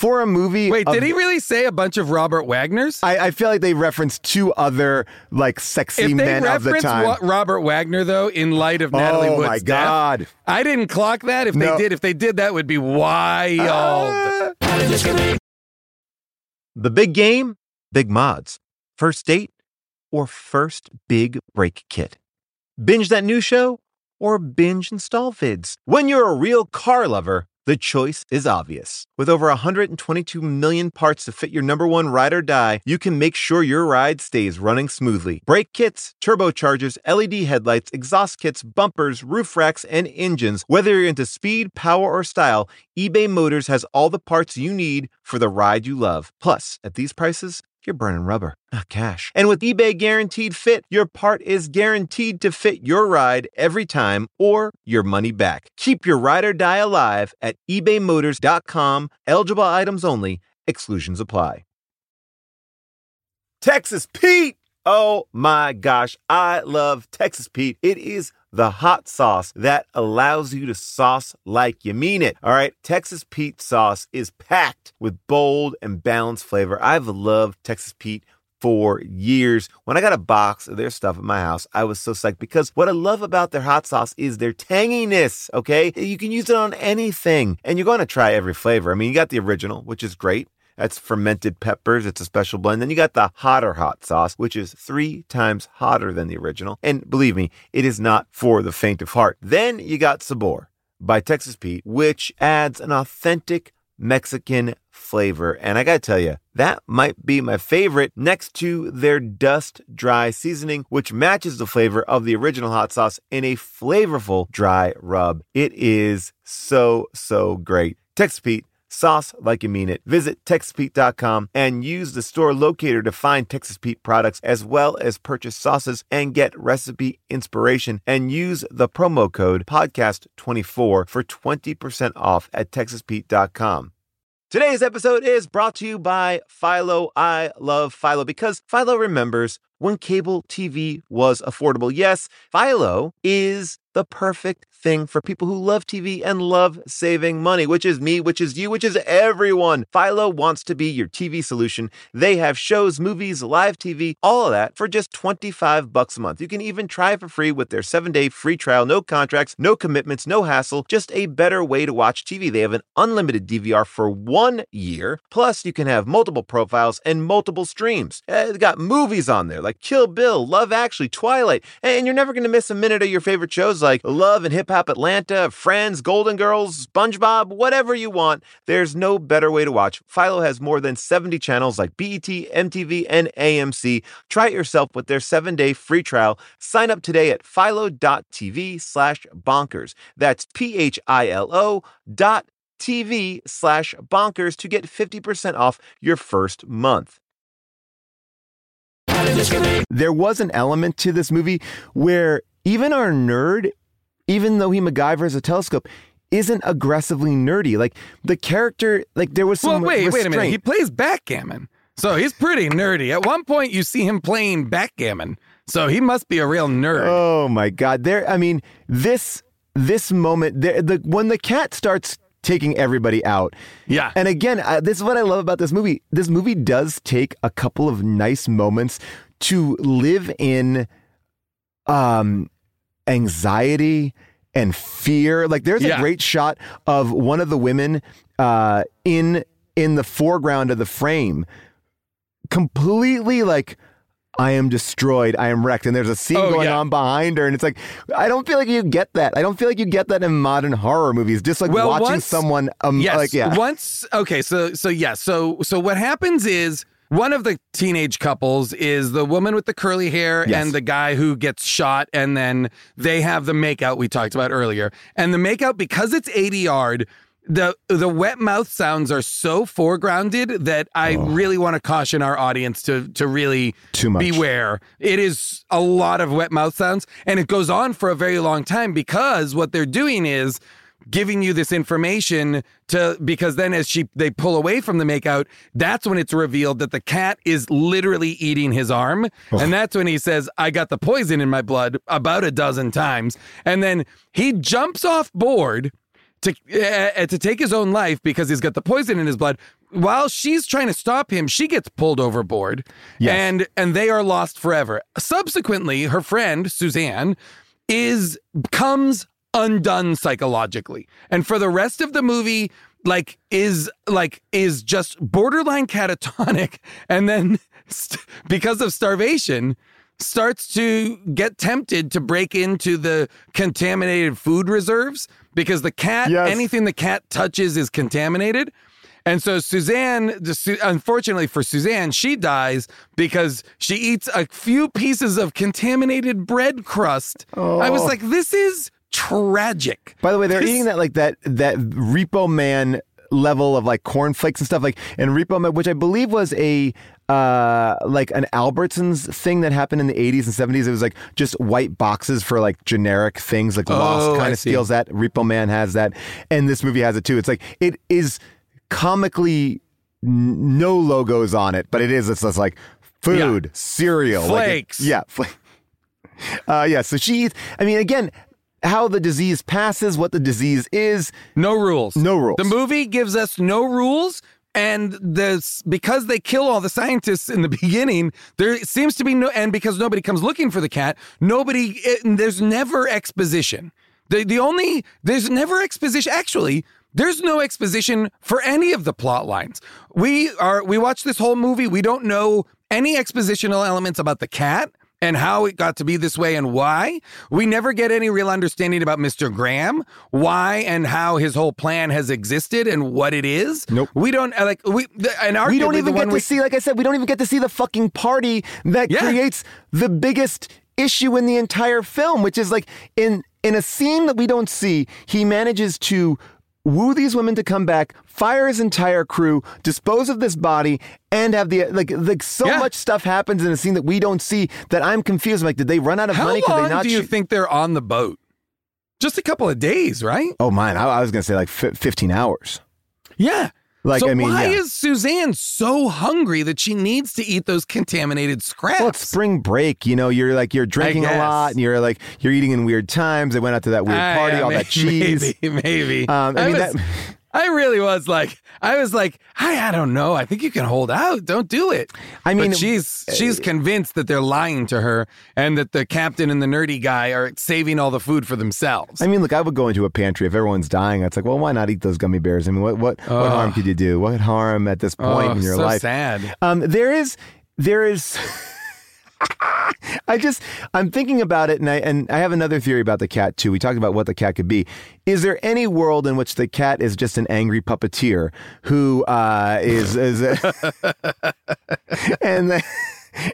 For a movie, Wait, of- did he really say a bunch of Robert Wagner's? I, I feel like they referenced two other like sexy if men of the time. Wa- Robert Wagner though, in light of Natalie Oh, Wood's my death, God. I didn't clock that. If No. they did, if they did, that would be wild. Ah. The big game, big mods. First date or first big break kit. Binge that new show or binge install vids. When you're a real car lover, the choice is obvious. With over 122 million parts to fit your number one ride or die, you can make sure your ride stays running smoothly. Brake kits, turbochargers, LED headlights, exhaust kits, bumpers, roof racks, and engines. Whether you're into speed, power, or style, eBay Motors has all the parts you need for the ride you love. Plus, at these prices, you're burning rubber, not cash. And with eBay Guaranteed Fit, your part is guaranteed to fit your ride every time or your money back. Keep your ride or die alive at ebaymotors.com. Eligible items only, exclusions apply. Texas Pete! Oh my gosh, I love Texas Pete. It is the hot sauce that allows you to sauce like you mean it. All right, Texas Pete sauce is packed with bold and balanced flavor. I've loved Texas Pete for years. When I got a box of their stuff at my house, I was so psyched because what I love about their hot sauce is their tanginess, okay? You can use it on anything and you're going to try every flavor. I mean, you got the original, which is great. That's fermented peppers. It's a special blend. Then you got the hotter hot sauce, which is three times hotter than the original. And believe me, it is not for the faint of heart. Then you got Sabor by Texas Pete, which adds an authentic Mexican flavor. And I gotta tell you, that might be my favorite next to their dust dry seasoning, which matches the flavor of the original hot sauce in a flavorful dry rub. It is so, so great. Texas Pete Sauce like you mean it. Visit TexasPete.com and use the store locator to find Texas Pete products as well as purchase sauces and get recipe inspiration. And use the promo code podcast24 for 20% off at TexasPete.com. Today's episode is brought to you by Philo. I love Philo because Philo remembers when cable TV was affordable. Yes, Philo is the perfect thing for people who love TV and love saving money, which is me, which is you, which is everyone. Philo wants to be your TV solution. They have shows, movies, live TV, all of that for just 25 bucks a month. You can even try for free with their 7-day free trial, no contracts, no commitments, no hassle, just a better way to watch TV. They have an unlimited DVR for 1 year. Plus, you can have multiple profiles and multiple streams. Uh, they got movies on there like Kill Bill, Love Actually, Twilight, and you're never going to miss a minute of your favorite shows like Love and Hip Hop Atlanta, Friends, Golden Girls, SpongeBob, whatever you want. There's no better way to watch. Philo has more than 70 channels like BET, MTV, and AMC. Try it yourself with their seven-day free trial. Sign up today at philo.tv slash bonkers. That's P-H-I-L-O dot TV slash bonkers to get 50% off your first month. There was an element to this movie where even our nerd, even though he MacGyvers a telescope, isn't aggressively nerdy. Like the character, like there was some. Well, wait, wait a minute. He plays backgammon. So he's pretty nerdy. At one point, you see him playing backgammon. So he must be a real nerd. Oh my god! There, I mean, this this moment, the, the when the cat starts taking everybody out. Yeah. And again, uh, this is what I love about this movie. This movie does take a couple of nice moments to live in um anxiety and fear. Like there's Yeah. a great shot of one of the women uh in in the foreground of the frame completely like I am destroyed. I am wrecked. And there's a scene Oh, going yeah. on behind her. And it's like, I don't feel like you get that. I don't feel like you get that in modern horror movies. Just like Well, watching once- someone, um, yes. like, yeah. Once, okay, so so yeah, so so what happens is one of the teenage couples is the woman with the curly hair Yes. and the guy who gets shot, and then they have the makeout we talked about earlier. And the makeout because it's eighty yard. The the wet mouth sounds are so foregrounded that I oh. really want to caution our audience to to really Too much. beware. It is a lot of wet mouth sounds, and it goes on for a very long time because what they're doing is giving you this information to because then as she they pull away from the makeout that's when it's revealed that the cat is literally eating his arm. And that's when he says i got the poison in my blood about a dozen times. And then he jumps off board to uh, to take his own life because he's got the poison in his blood. While she's trying to stop him she gets pulled overboard. Yes. and and they are lost forever. Subsequently her friend suzanne is comes undone psychologically and for the rest of the movie like is like is just borderline catatonic [LAUGHS] and then st- because of starvation starts to get tempted to break into the contaminated food reserves because the cat Yes. anything the cat touches is contaminated and so Suzanne, unfortunately for Suzanne, she dies because she eats a few pieces of contaminated bread crust. I was oh. like, this is tragic. By the way, they're This- eating that like that that Repo Man level of like cornflakes and stuff like and Repo Man, which I believe was a uh like an Albertsons thing that happened in the 80s and 70s. It was like just white boxes for like generic things. Like Oh, Lost I kind of see. steals that. Repo Man has that, and this movie has it too. It's like it is comically n- no logos on it, but it is. It's just like food, cereal, like it- Flakes. yeah, [LAUGHS] fl- uh, yeah. So she eats. I mean, again. How the disease passes, what the disease is, No rules. No rules. The movie gives us no rules. And this because they kill all the scientists in the [LAUGHS] beginning, there seems to be no, and because nobody comes looking for the cat, nobody, it, there's never exposition. The the only there's never exposition. Actually, there's no exposition for any of the plot lines. We are we watch this whole movie. We don't know any expositional elements about the cat and how it got to be this way and why. We never get any real understanding about Mr. Graham, why and how his whole plan has existed and what it is. Nope. We don't uh, like we and we don't even get to we- see, like I said, we don't even get to see the fucking party that Yeah. creates the biggest issue in the entire film, which is like in in a scene that we don't see, he manages to woo these women to come back, fire his entire crew, dispose of this body, and have the like like so Yeah. much stuff happens in a scene that we don't see that I'm confused. I'm like, did they run out of How money? Could long they not do you shoot- think they're on the boat? Just a couple of days, right? Oh, mine. I, I was gonna say like fi 15 hours. Yeah. Like so I mean, why yeah. is Suzanne so hungry that she needs to eat those contaminated scraps? Well, it's spring break. You know, you're like you're drinking a lot, and you're like you're eating in weird times. They went out to that weird Ah, party, yeah, all may- that [LAUGHS] cheese. Maybe, maybe. Um, I I, mean, was, that- I really was like, I was like, I, I don't know. I think you can hold out. Don't do it. I mean, uh, but she's she's convinced that they're lying to her and that the captain and the nerdy guy are saving all the food for themselves. I mean, look, I would go into a pantry if everyone's dying. It's like, well, why not eat those gummy bears? I mean, what what, what harm could you do? What harm at this point oh, in your so life? sad. Um, there is, there is. [LAUGHS] I just, I'm thinking about it, and I and I have another theory about the cat too. We talked about what the cat could be. Is there any world in which the cat is just an angry puppeteer who uh, is is, [LAUGHS] and the,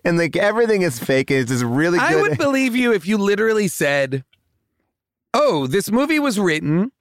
and like everything is fake? and It's just really good. I would believe you if you literally said, "Oh, this movie was written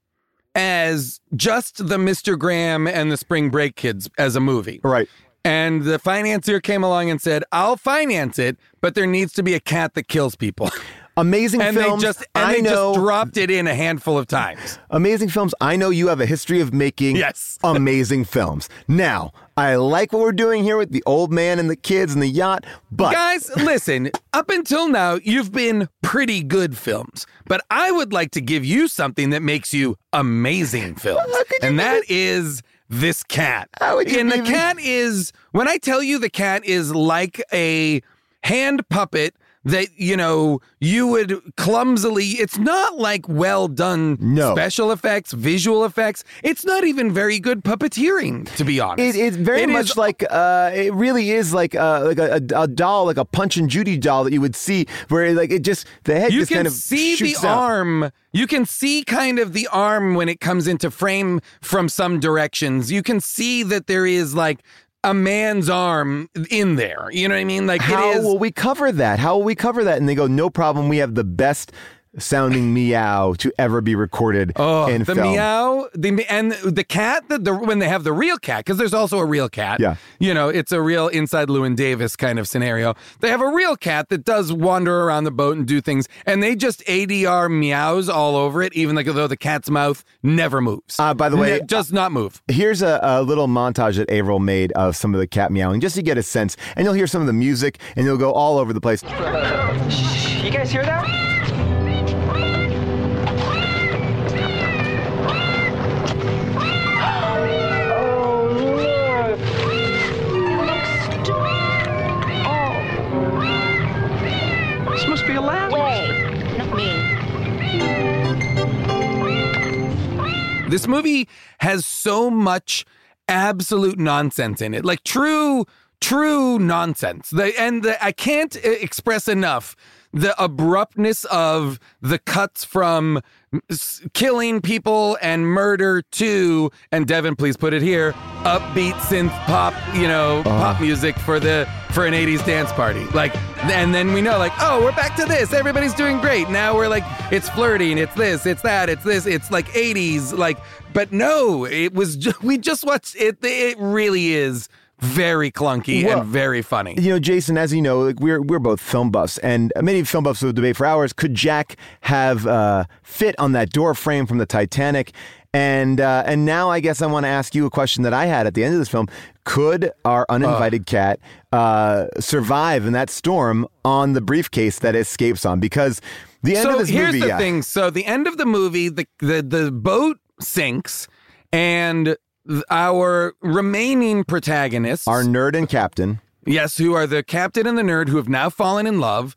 as just the Mr. Graham and the Spring Break Kids as a movie." right. And the financier came along and said, "I'll finance it, but there needs to be a cat that kills people." [LAUGHS] Amazing and films. they just and I they know. just dropped it in a handful of times. Amazing films. I know you have a history of making Yes. [LAUGHS] amazing films. Now, I like what we're doing here with the old man and the kids and the yacht, but Guys, listen, up until now, you've been pretty good films, but I would like to give you something that makes you amazing films. And that is this cat. How would you and the cat is, when I tell you the cat is like a hand puppet that, you know, you would clumsily, it's not like well done No. special effects, visual effects. It's not even very good puppeteering, to be honest. It, it's very It much is like uh, it really is like uh, like a, a, a doll, like a Punch and Judy doll that you would see, where like it just the head you just can kind of see the out. arm. You can see kind of the arm when it comes into frame from some directions. You can see that there is like a man's arm in there. You know what I mean? Like How it is. will we cover that? How will we cover that? And they go, no problem. We have the best sounding meow to ever be recorded Oh, in the film. meow, the and the cat. The, the when they have the real cat, because there's also a real cat. Yeah. you know, it's a real inside Llewyn Davis kind of scenario. They have a real cat that does wander around the boat and do things, and they just ADR meows all over it, even like though the cat's mouth never moves. Uh, by the way, Ne- does not move. Here's a, a little montage that Averill made of some of the cat meowing, just to get a sense. And you'll hear some of the music, and you'll go all over the place. You guys hear that? This movie has so much absolute nonsense in it, like true, true nonsense. The, and the, I can't uh, express enough the abruptness of the cuts from killing people and murder to, and Devin, please put it here, upbeat synth pop, you know, uh-huh. pop music for the for an 80s dance party. Like, and then we know, like, oh, we're back to this. Everybody's doing great. Now we're like, it's flirting, it's this, it's that, it's this, it's like 80s. Like, but no, it was, [LAUGHS] we just watched it. It really is very clunky Well, and very funny. You know, Jason, as you know, like we're we're both film buffs, and many film buffs will debate for hours. Could Jack have uh, fit on that door frame from the Titanic? And uh, and now I guess I want to ask you a question that I had at the end of this film: Could our uninvited cat uh, survive in that storm on the briefcase that escapes on? Because the end so of this here's movie, the yeah, thing. So the end of the movie, the the the boat sinks, and our remaining protagonists, our nerd and captain. yes, who are the captain and the nerd, who have now fallen in love,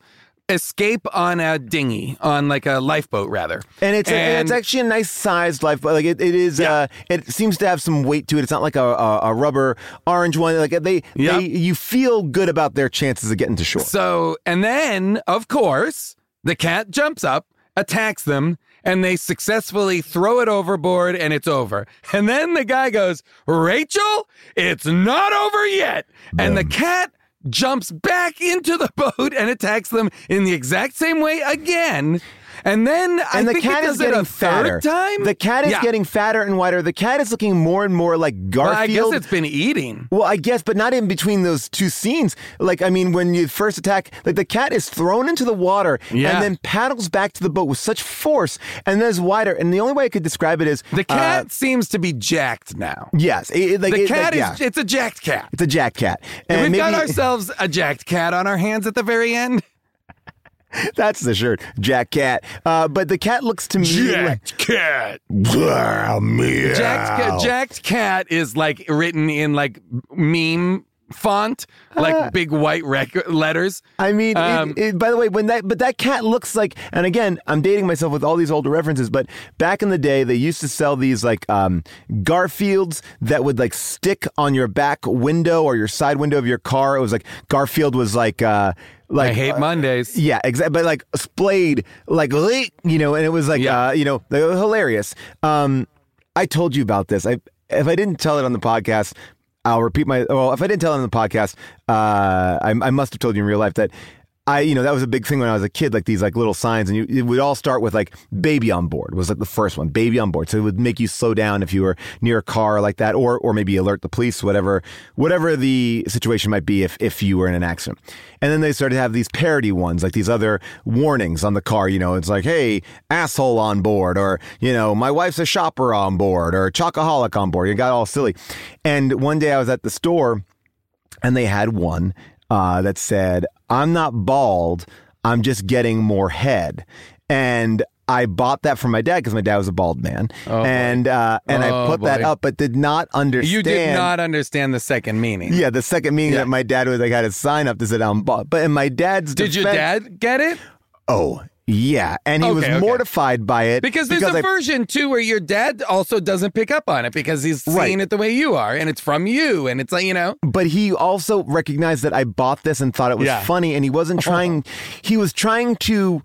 escape on a dinghy, on like a lifeboat, rather. And it's and, it's actually a nice sized lifeboat. like it, it is. Yeah. Uh, it seems to have some weight to it. It's not like a, a, a rubber orange one. Like they, Yep. they, you feel good about their chances of getting to shore. So, and then, of course, the cat jumps up, attacks them, and they successfully throw it overboard, and it's over. And then the guy goes, Rachel, it's not over yet. And the cat jumps back into the [LAUGHS] boat and attacks them in the exact same way again. And then I and the think cat is getting fatter. time. The cat is Yeah. getting fatter and whiter. The cat is looking more and more like Well, Garfield. I guess it's been eating. Well, I guess, but not in between those two scenes. Like, I mean, when you first attack, like the cat is thrown into the water Yeah. and then paddles back to the boat with such force, and then is wider. And the only way I could describe it is The uh, cat seems to be jacked now. yes, it, it- like The it- cat like, is yeah. it's a jacked cat. it's a jack cat, And and we've got ourselves a jacked cat on our hands at the very end. [LAUGHS] that's the shirt, Jack Cat. Uh, but the cat looks to me like cat. Wow, meow. Jacked, ca- cat is like written in like meme font, like big white rec- letters. I mean, it- Um, it, by the way, when that but that cat looks like, and again, I'm dating myself with all these older references, but back in the day, they used to sell these like um, Garfields that would like stick on your back window or your side window of your car. It was like Garfield was like. Uh, like I hate uh, Mondays. Yeah, exactly. But like splayed, like you know, and it was like Yeah. uh, you know, hilarious. Um, I told you about this. I if I didn't tell it on the podcast, I'll repeat my. Well, if I didn't tell it on the podcast, uh, I, I must have told you in real life that. I, you know, that was a big thing when I was a kid, like these like little signs, and you, it would all start with like "baby on board" was like the first one, "baby on board." So it would make you slow down if you were near a car like that, or or maybe alert the police, whatever, whatever the situation might be if if you were in an accident. And then they started to have these parody ones, like these other warnings on the car. You know, it's like, "Hey, asshole on board," or you know, "My wife's a shopper on board," or "Chocoholic on board." You got all silly. And one day I was at the store and they had one uh, that said, "I'm not bald. I'm just getting more head." And I bought that for my dad because my dad was a bald man, and uh, and Oh, I put that up, but did not understand. You did not understand the second meaning. Yeah, the second meaning Yeah. that my dad was like had a sign up to sit down bald, but in my dad's Did your dad get it? Oh yeah, and he was Okay, okay. mortified by it Because there's a I- version too where your dad also doesn't pick up on it because he's Right. seeing it the way you are, and it's from you, and it's like you know. but he also recognized that I bought this and thought it was Yeah. funny, and he wasn't trying. he was trying to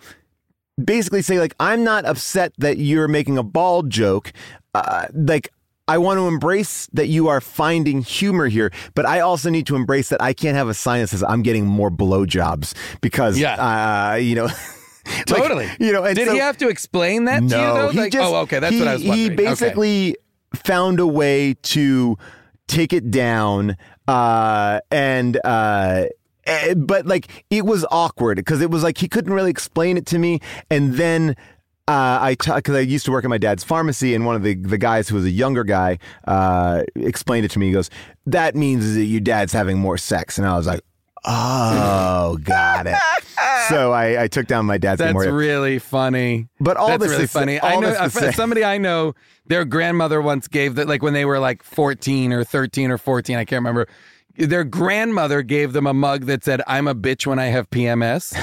basically say like, "I'm not upset that you're making a bald joke." Uh, like. I want to embrace that you are finding humor here, but I also need to embrace that I can't have a sign that says I'm getting more blowjobs because, Yeah. uh, you know, [LAUGHS] [LAUGHS] like, Totally. you know. And Did so- he have to explain that to you though? he Like, just, oh, okay, that's he, what I was wondering. He Okay. basically found a way to take it down, uh, and uh, eh, but like it was awkward because it was like he couldn't really explain it to me, and then. Uh, I because I used to work at my dad's pharmacy, and one of the, the guys who was a younger guy uh, explained it to me. He goes, "That means that your dad's having more sex," and I was like, "Oh, got it." so I, I took down my dad's That's more. really funny. But all That's this really is- funny. I know uh, somebody I know. Their grandmother once gave that, like when they were like fourteen or thirteen or fourteen. I can't remember. Their grandmother gave them a mug that said, "I'm a bitch when I have PMS,"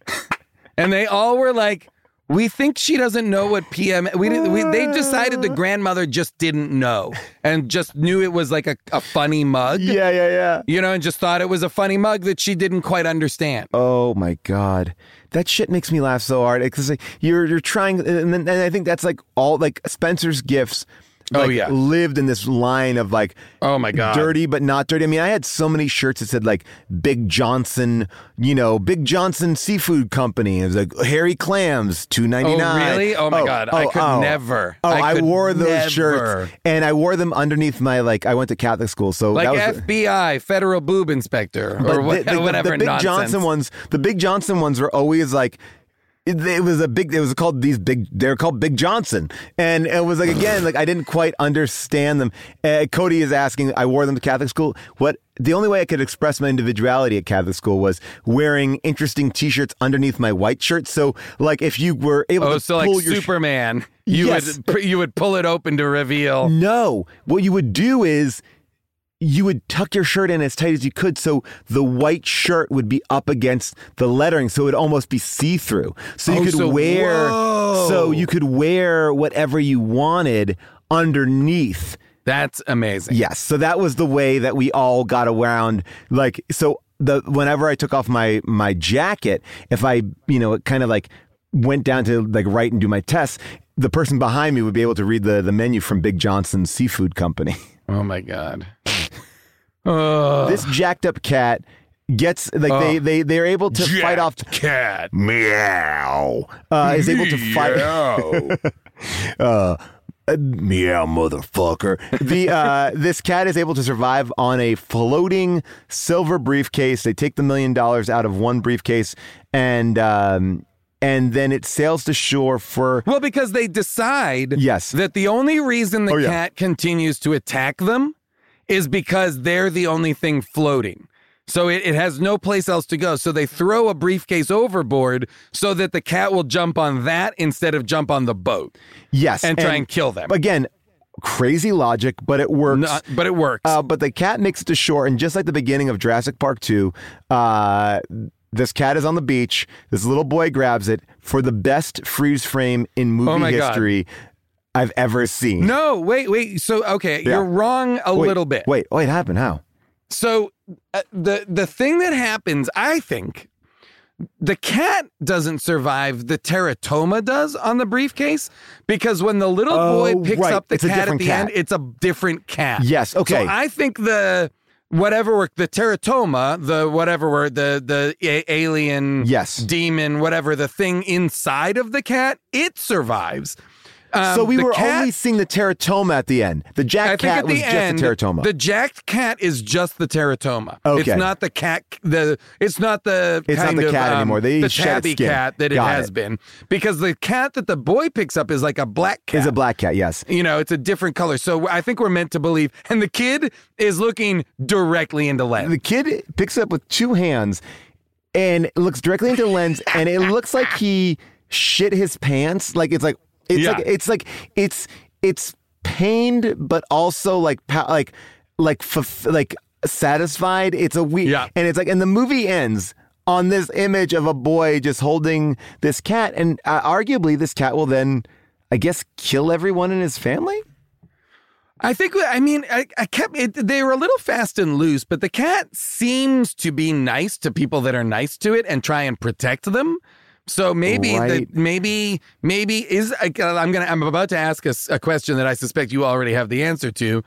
[LAUGHS] and they all were like. We think she doesn't know what PM. We, we they decided the grandmother just didn't know and just knew it was like a, a funny mug. yeah, yeah, yeah. You know, and just thought it was a funny mug that she didn't quite understand. Oh my god, that shit makes me laugh so hard because like, you're you're trying, and, then, and I think that's like all like Spencer's gifts. Oh, yeah. lived in this line of like Oh my god. dirty but not dirty. I mean, I had so many shirts that said like Big Johnson, you know, Big Johnson Seafood Company. It was like Hairy Clams, two ninety Oh nine. really? Oh my oh, god! I oh, could oh. never. Oh, I, could wore those never. shirts, and I wore them underneath my like. I went to Catholic school, so like that was. FBI, federal boob inspector, or what, [LAUGHS] the, the- whatever the big nonsense. Johnson ones, the big Johnson ones were always like. It, was a big. It was called these big. They're called Big Johnson, and it was like again, like I didn't quite understand them. Uh, Cody is asking. I wore them to Catholic school. What the only way I could express my individuality at Catholic school was wearing interesting T-shirts underneath my white shirt. So, like, if you were able Oh, to so like pull your sh- Superman, you Yes. would you would pull it open to reveal. No. What you would do is you would tuck your shirt in as tight as you could so the white shirt would be up against the lettering so it would almost be see-through. So you Oh, could so- wear whoa. so you could wear whatever you wanted underneath. That's amazing. Yes. So that was the way that we all got around like so the whenever I took off my my jacket, if I, you know, kind of like went down to like write and do my tests, the person behind me would be able to read the the menu from Big Johnson Seafood Company. [LAUGHS] Oh my god. [LAUGHS] Oh. this jacked up cat gets like they they they're able to fight off cat. meow uh, is able to fight uh, [LAUGHS] uh, meow motherfucker the uh, this cat is able to survive on a floating silver briefcase they take the million dollars out of one briefcase and um, and then it sails to shore for Well, because they decide Yes. that the only reason the Oh, yeah. cat continues to attack them is because they're the only thing floating. So it, it has no place else to go. So they throw a briefcase overboard so that the cat will jump on that instead of jump on the boat yes and try and kill them. again crazy logic but it works Not- but it works. Uh, but the cat makes it to shore, and just like the beginning of Jurassic Park 2, uh, this cat is on the beach. This little boy grabs it for the best freeze frame in movie Oh my God. history I've ever seen. no, wait, wait. So okay, Yeah. you're wrong a Wait, little bit. Wait, wait, it happened. How? So uh, the the thing that happens, I think, the cat doesn't survive. The teratoma does on the briefcase because when the little Oh, boy picks right. up the It's a cat at different the cat. end, it's a different cat. Yes, okay. So I think the whatever were the teratoma, the whatever were the the a- alien, Yes. demon, whatever the thing inside of the cat, it survives. Um, so we were cat- only seeing the teratoma at the end. The jack cat at was the just the teratoma. The jacked cat is just the teratoma. Okay. It's not the cat. The it's not the It's not the of, cat um, anymore. They the tabby cat that it has it. been because the cat that the boy picks up is like a black cat. is a black cat, yes. You know, it's a different color. So I think we're meant to believe. And the kid is looking directly into lens. The kid picks it up with two hands and looks directly into the lens, and it looks like he shit his pants. Like it's like it's Yeah. like it's like it's it's pained, but also like like like like satisfied. It's a weird, Yeah. and it's like, and the movie ends on this image of a boy just holding this cat, and uh, arguably this cat will then, I guess, kill everyone in his family. I think, I mean, I, I kept it, they were a little fast and loose, but the cat seems to be nice to people that are nice to it and try and protect them. So maybe, Right. the, maybe, maybe is, I- I'm to, I'm about to ask a question that I suspect you already have the answer to.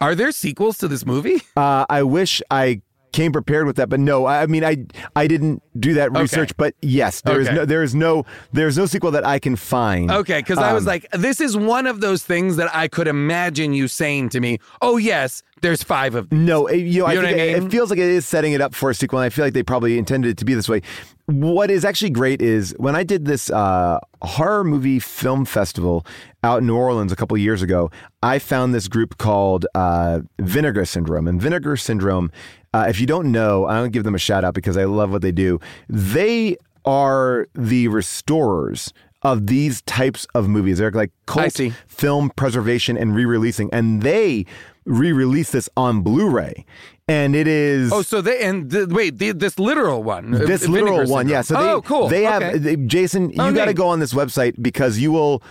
Are there sequels to this movie? [LAUGHS] Uh, I wish I came prepared with that, but no. I I mean, I I didn't do that research, but yes, there is Okay. no there is no there is no sequel that I can find. Okay, because I was Um, like, this is one of those things that I could imagine you saying to me, oh, yes, there's five of them. No, it, you know, I You know I it- mean? it feels like it is setting it up for a sequel, and I feel like they probably intended it to be this way. What is actually great is when I did this uh, horror movie film festival out in New Orleans a couple years ago, I found this group called uh, Vinegar Syndrome. And Vinegar Syndrome, uh, if you don't know, I don't give them a shout out because I love what they do. They are the restorers of these types of movies. They're like cult film preservation and re-releasing, and they re-release this on Blu-ray, and it is Oh, so they, and the, wait, the, this literal one. uh, this literal one. Syndrome. Yeah, so they, oh, cool. They have Okay. they- Jason. You Oh, got to go on this website because you will.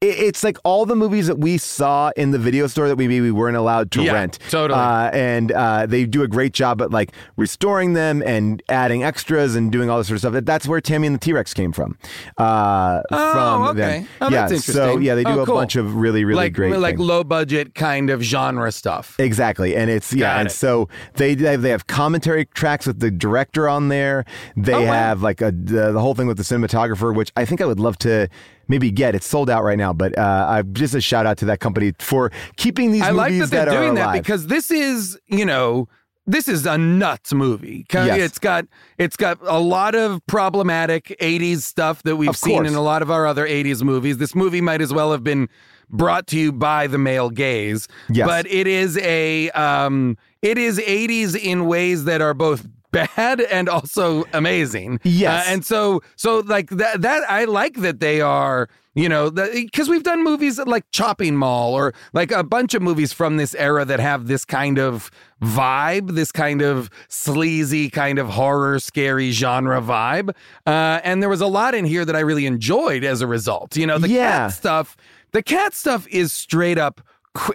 It- It's like all the movies that we saw in the video store that we maybe weren't allowed to Yeah, rent. totally. Uh, and uh, they do a great job at like restoring them and adding extras and doing all this sort of stuff. That's where Tammy and the T Rex came from. Uh, Oh, from okay. them. Oh, yeah. So yeah, they do Oh, a bunch of really really like, great like things. low budget kind of genre stuff. Exactly, and it's yeah, Got and it. so they they have, they have commentary tracks with the director on there. They Oh, wow. have like a the, the whole thing with the cinematographer, which I think I would love to maybe get. It's sold out right now, but uh, just a shout out to that company for keeping these I like movies that they're are doing that because this is, you know, this is a nuts movie. Yes. It's got it's got a lot of problematic 80s stuff that we've seen in a lot of our other 80s movies. This movie might as well have been brought to you by the male gaze. Yes. But it is a um it is 80s in ways that are both bad and also amazing. Yes. Uh, and so so like that that I like that they are you know because we've done movies like Chopping Mall or like a bunch of movies from this era that have this kind of vibe, this kind of sleazy kind of horror scary genre vibe. Uh, and there was a lot in here that I really enjoyed as a result. You know, the Yeah. cat stuff. The cat stuff is straight up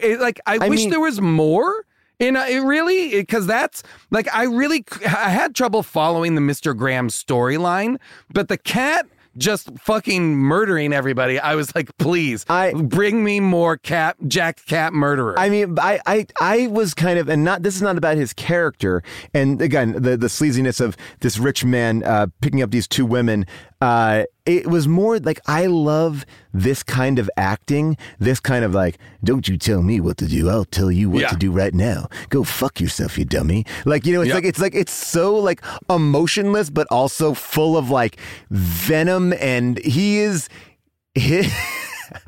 like I, I wish mean- there was more. Uh, it really, because that's like I really I had trouble following the Mr. Graham storyline, but the cat just fucking murdering everybody, I was like, please, I- bring me more cat Jack Cat murderer. I mean, I, I, I was kind of, and not. This is not about his character. And again, the the sleaziness of this rich man uh, picking up these two women. Uh, it was more like I love this kind of acting. This kind of like, don't you tell me what to do. I'll tell you what Yeah. to do right now. Go fuck yourself, you dummy. Like you know, it's Yep. like it's like it's so like emotionless, but also full of like venom. And he is. [LAUGHS] He,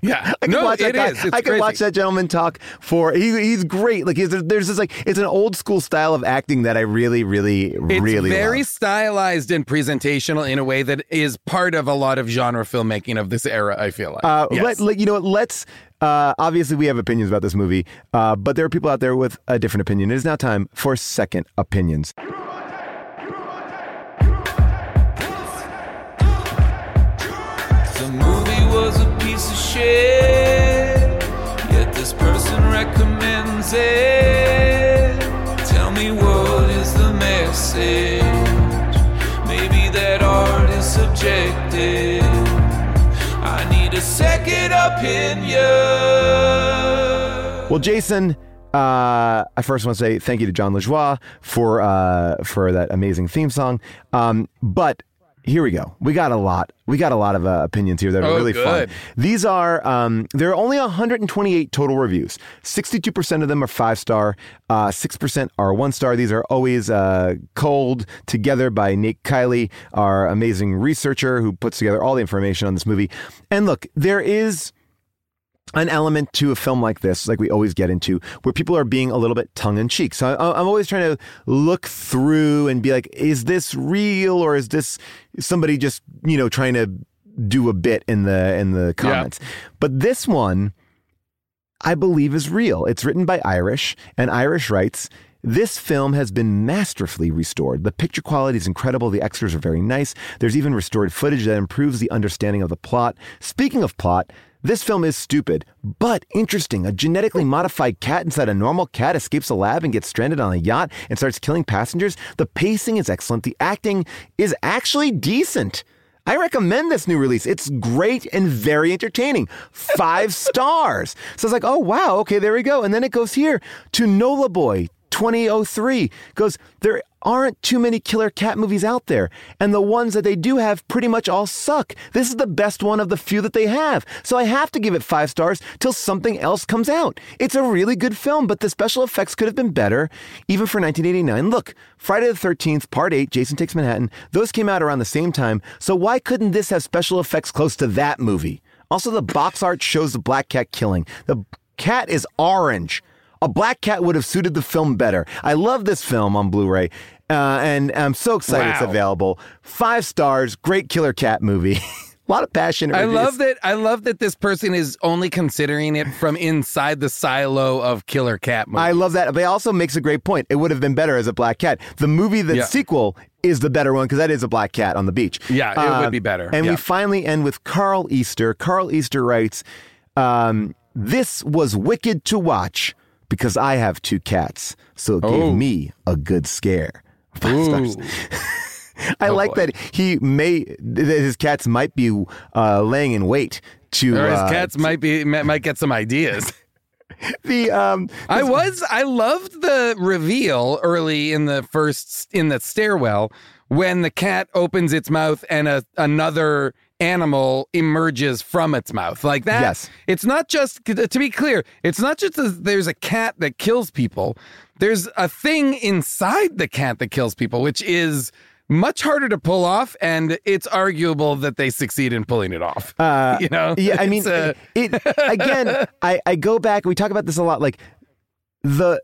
yeah, [LAUGHS] I no, watch that it is. It's I could crazy. watch that gentleman talk for. He, he's great. Like he's, there's this like it's an old school style of acting that I really, really, It's really very love. stylized and presentational in a way that is part of a lot of genre filmmaking of this era. I feel like. Uh, Yes. let, let- you know what? Let's. Uh, obviously, we have opinions about this movie, uh, but there are people out there with a different opinion. It is now time for second opinions. Tell me what is the message? Maybe that art is subjective. I need a second opinion. Well, Jason, uh, I first want to say thank you to John LaJoie for uh, for that amazing theme song. Um, but here we go. We got a lot. We got a lot of uh, opinions here that are Oh, really good. fun. These are um, there are only 128 total reviews. 62 percent of them are five star. Uh, Six percent are one star. These are always uh, culled together by Nate Kiley, our amazing researcher who puts together all the information on this movie. And look, there is an element to a film like this, like we always get into, where people are being a little bit tongue in cheek. So I, I'm always trying to look through and be like, is this real or is this somebody just you know trying to do a bit in the in the comments? But this one, I believe, is real. It's written by Irish, and Irish writes. This film has been masterfully restored. The picture quality is incredible. The extras are very nice. There's even restored footage that improves the understanding of the plot. Speaking of plot, this film is stupid, but interesting. A genetically modified cat inside a normal cat escapes a lab and gets stranded on a yacht and starts killing passengers. The pacing is excellent. The acting is actually decent. I recommend this new release. It's great and very entertaining. Five [LAUGHS] stars. So it's like, oh, wow, okay, there we go. And then it goes here to Nola Boy 2003. Goes, there aren't too many killer cat movies out there. And the ones that they do have pretty much all suck. This is the best one of the few that they have. So I have to give it five stars till something else comes out. It's a really good film, but the special effects could have been better, even for 1989. Look, Friday the 13th, Part 8, Jason Takes Manhattan, those came out around the same time. So why couldn't this have special effects close to that movie? Also, the box art shows the black cat killing. The cat is orange. A black cat would have suited the film better. I love this film on Blu ray, uh, and I'm so excited it's available. Five stars, great killer cat movie. [LAUGHS] A lot of passion. I love that. I love that this person is only considering it from inside the silo of Killer Cat movies. I love that. But it also makes a great point. It would have been better as a black cat. The movie, the Yeah. sequel, is the better one because that is a black cat on the beach. Yeah, it Uh, would be better. And Yeah. we finally end with Carl Easter. Carl Easter writes, um, "This was wicked to watch because I have two cats, so it Oh. gave me a good scare." Five stars. [LAUGHS] I like boy. that he may that his cats might be uh, laying in wait to or his uh, cats might be might might get some ideas. [LAUGHS] the um I was I loved the reveal early in the first in the stairwell when the cat opens its mouth and a, another animal emerges from its mouth like that. Yes. It's not just to be clear, it's not just that there's a cat that kills people. There's a thing inside the cat that kills people, which is much harder to pull off, and it's arguable that they succeed in pulling it off. Uh, [LAUGHS] you know, yeah, I mean, uh, it again. I I go back. We talk about this a lot. Like the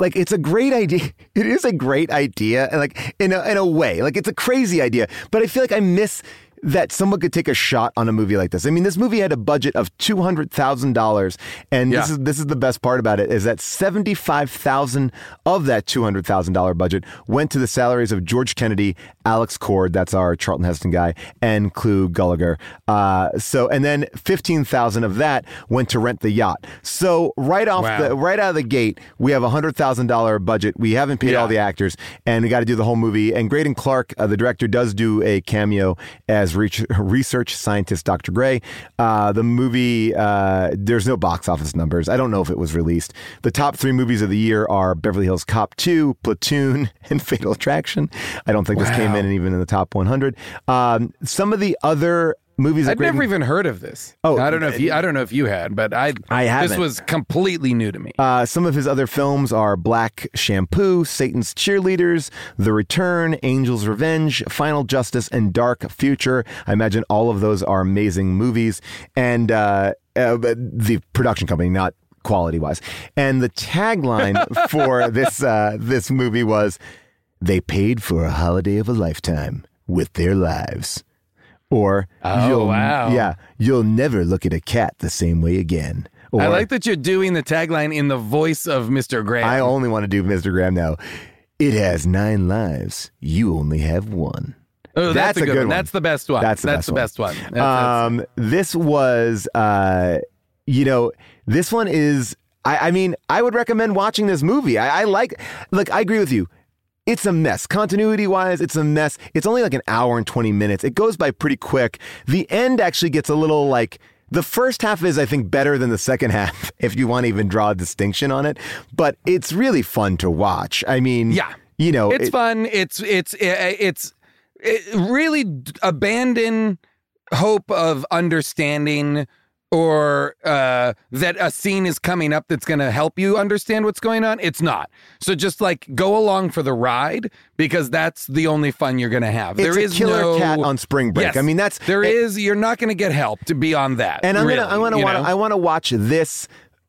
like it's a great idea. [LAUGHS] It is a great idea, and like in a in a way, like it's a crazy idea. But I feel like I miss that someone could take a shot on a movie like this. I mean, this movie had a budget of two hundred thousand dollars, and this is this is the best part about it is that seventy five thousand of that two hundred thousand dollar budget went to the salaries of George Kennedy, Alex Cord, that's our Charlton Heston guy, and Clu Gulager. Uh, so, and then fifteen thousand of that went to rent the yacht. So right off Wow. the right out of the gate, we have a hundred thousand dollar budget. We haven't paid Yeah. all the actors, and we got to do the whole movie. And Greydon Clark, uh, the director, does do a cameo as research scientist Dr. Gray. Uh, the movie, uh, there's no box office numbers. I don't know if it was released. The top three movies of the year are Beverly Hills Cop 2, Platoon, [LAUGHS] and Fatal Attraction. I don't think this came in even in the top 100. Um, some of the other movies I'd great- never even heard of this. Oh, I don't know if you. I don't know if you had, but I. I This haven't. This was completely new to me. Uh, some of his other films are Black Shampoo, Satan's Cheerleaders, The Return, Angel's Revenge, Final Justice, and Dark Future. I imagine all of those are amazing movies. And uh, uh, the production company, not quality wise. And the tagline [LAUGHS] for this uh, this movie was, "They paid for a holiday of a lifetime with their lives." Or Oh, you'll, wow. yeah, you'll never look at a cat the same way again. Or, I like that you're doing the tagline in the voice of Mr. Graham. I only want to do Mr. Graham now. It has nine lives. You only have one. oh, that's, that's a a good, one. one. That's the best one. That's the that's best the one. best one. That's- that's- Um, this was, uh, you know, this one is. I, I mean, I would recommend watching this movie. I, I like. Look, I agree with you. It's a mess. Continuity wise, it's a mess. It's only like an hour and 20 minutes. It goes by pretty quick. The end actually gets a little like. The first half is, I think, better than the second [LAUGHS] half, if you want to even draw a distinction on it. But it's really fun to watch. I mean, Yeah. you know, it's it- fun. It's it's eh, eh, it's it really abandon hope of understanding or uh, that a scene is coming up that's going to help you understand what's going on. It's not. So just like go along for the ride because that's the only fun you're going to have. It's there a killer no cat on spring break. Yes. I mean, that's there it- is. You're not going to get help to beyond that. And I'm really, gonna, I want to, you want know? I want to watch this.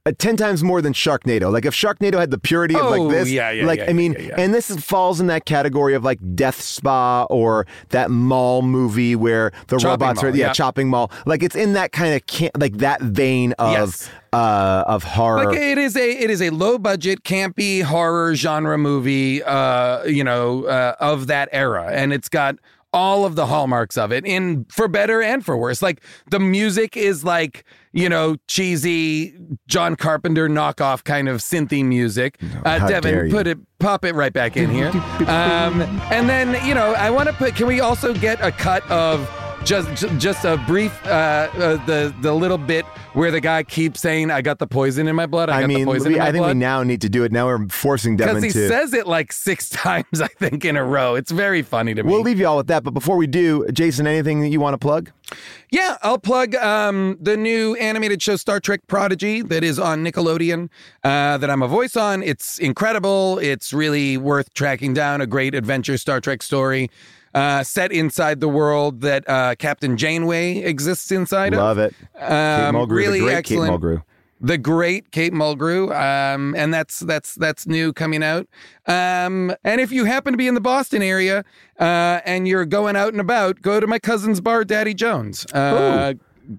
Uh, 10 times more than Sharknado. Like if Sharknado had the purity of Oh, like this, yeah, yeah, like yeah, I mean, and this is, falls in that category of like Death Spa or that mall movie where the Chopping robots are Mall, yeah, yeah. chopping mall. Like it's in that kind of can like that vein of Yes. uh of horror. Like it is a it is a low budget campy horror genre movie uh you know uh, of that era and it's got all of the hallmarks of it in for better and for worse like the music is like you know cheesy John Carpenter knockoff kind of synthy music. Uh, Devin put it pop it right back in here. Um and then you know I want to put can we also get a cut of just just a brief uh, uh the the little bit where the guy keeps saying I got the poison in my blood I, I got mean, the poison we, in my I think we now need to do it. Now we're forcing Devin because he says it like six [LAUGHS] times I think in a row it's very funny to me we'll leave you all with that. But before we do, Jason, anything that you want to plug? Yeah, I'll plug um, the new animated show Star Trek Prodigy that is on Nickelodeon uh, that I'm a voice on. It's incredible. It's really worth tracking down. A great adventure Star Trek story uh, set inside the world that uh, Captain Janeway exists inside Love of. it. Kate Um, Mulgrew, really the great excellent. Kate Mulgrew. The great Kate Mulgrew, um, and that's that's that's new coming out. Um, and if you happen to be in the Boston area uh, and you're going out and about, go to my cousin's bar, Daddy Jones. Uh,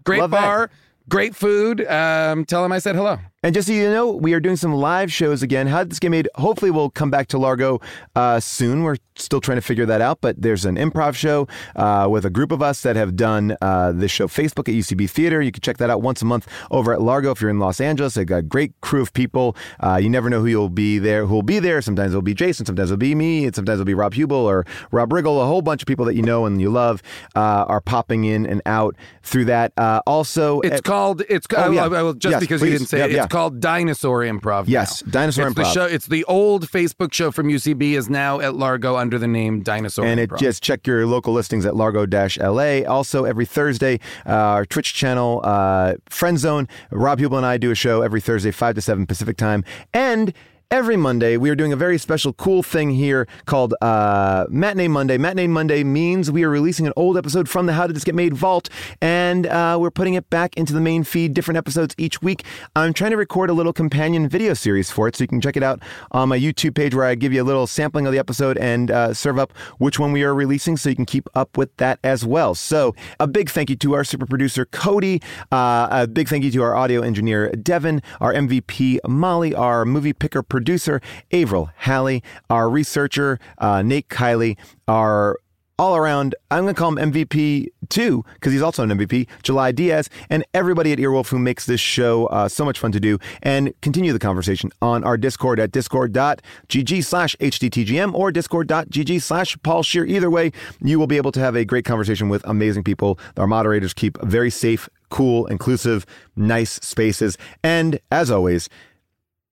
great love that. bar, great food. Um, tell him I said hello. And just so you know, we are doing some live shows again. How did this get made? Hopefully, we'll come back to Largo uh, soon. We're still trying to figure that out, but there's an improv show uh, with a group of us that have done uh, this show Facebook at UCB Theater. You can check that out once a month over at Largo if you're in Los Angeles. They've got a great crew of people. Uh, you never know who you'll be there, who will be there. Sometimes it'll be Jason, sometimes it'll be me, and sometimes it'll be Rob Huebel or Rob Riggle. A whole bunch of people that you know and you love uh, are popping in and out through that. Uh, also, It's at- called. It's Oh, yeah. I- I will- just Yes, because you didn't say Yeah, it. It's yeah. Called Dinosaur Improv. Yes, now. Dinosaur it's The Improv. show, it's the old Facebook show from UCB is now at Largo under the name Dinosaur and it just check your local listings at largo-la also every thursday uh, our twitch channel uh, friend zone rob huebel and i do a show every thursday 5 to 7 pacific time and Every Monday, we are doing a very special, cool thing here called uh, Matinee Monday. Matinee Monday means we are releasing an old episode from the How Did This Get Made vault, and uh, we're putting it back into the main feed, different episodes each week. I'm trying to record a little companion video series for it, so you can check it out on my YouTube page where I give you a little sampling of the episode and uh, serve up which one we are releasing so you can keep up with that as well. So, a big thank you to our super producer, Cody. Uh, a big thank you to our audio engineer, Devin, our MVP, Molly, our movie picker producer, Avril Halley, our researcher, uh, Nate Kiley, our all around, I'm going to call him MVP too, because he's also an MVP, July Diaz, and everybody at Earwolf who makes this show uh, so much fun to do. And continue the conversation on our Discord at discord.gg slash HDTGM or discord.gg slash Paul Scheer. Either way, you will be able to have a great conversation with amazing people. Our moderators keep very safe, cool, inclusive, nice spaces. And as always,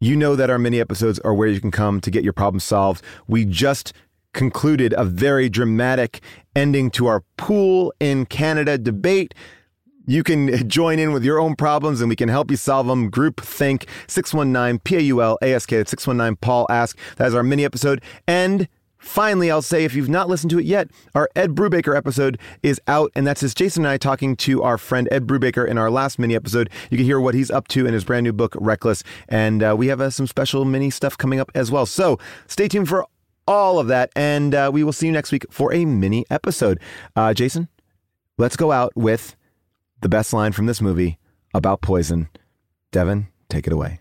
you know that our mini episodes are where you can come to get your problem solved. We just concluded a very dramatic ending to our pool in Canada debate. You can [LAUGHS] join in with your own problems and we can help you solve them. Group Think 619 P A U L A S K 619 Paul Ask. That is our mini episode. And finally, I'll say if you've not listened to it yet, our Ed Brubaker episode is out. And that's just Jason and I talking to our friend Ed Brubaker in our last mini episode. You can hear what he's up to in his brand new book, Reckless. And uh, we have uh, some special mini stuff coming up as well. So stay tuned for all of that. And uh, we will see you next week for a mini episode. Uh, Jason, let's go out with the best line from this movie about poison. Devin, take it away.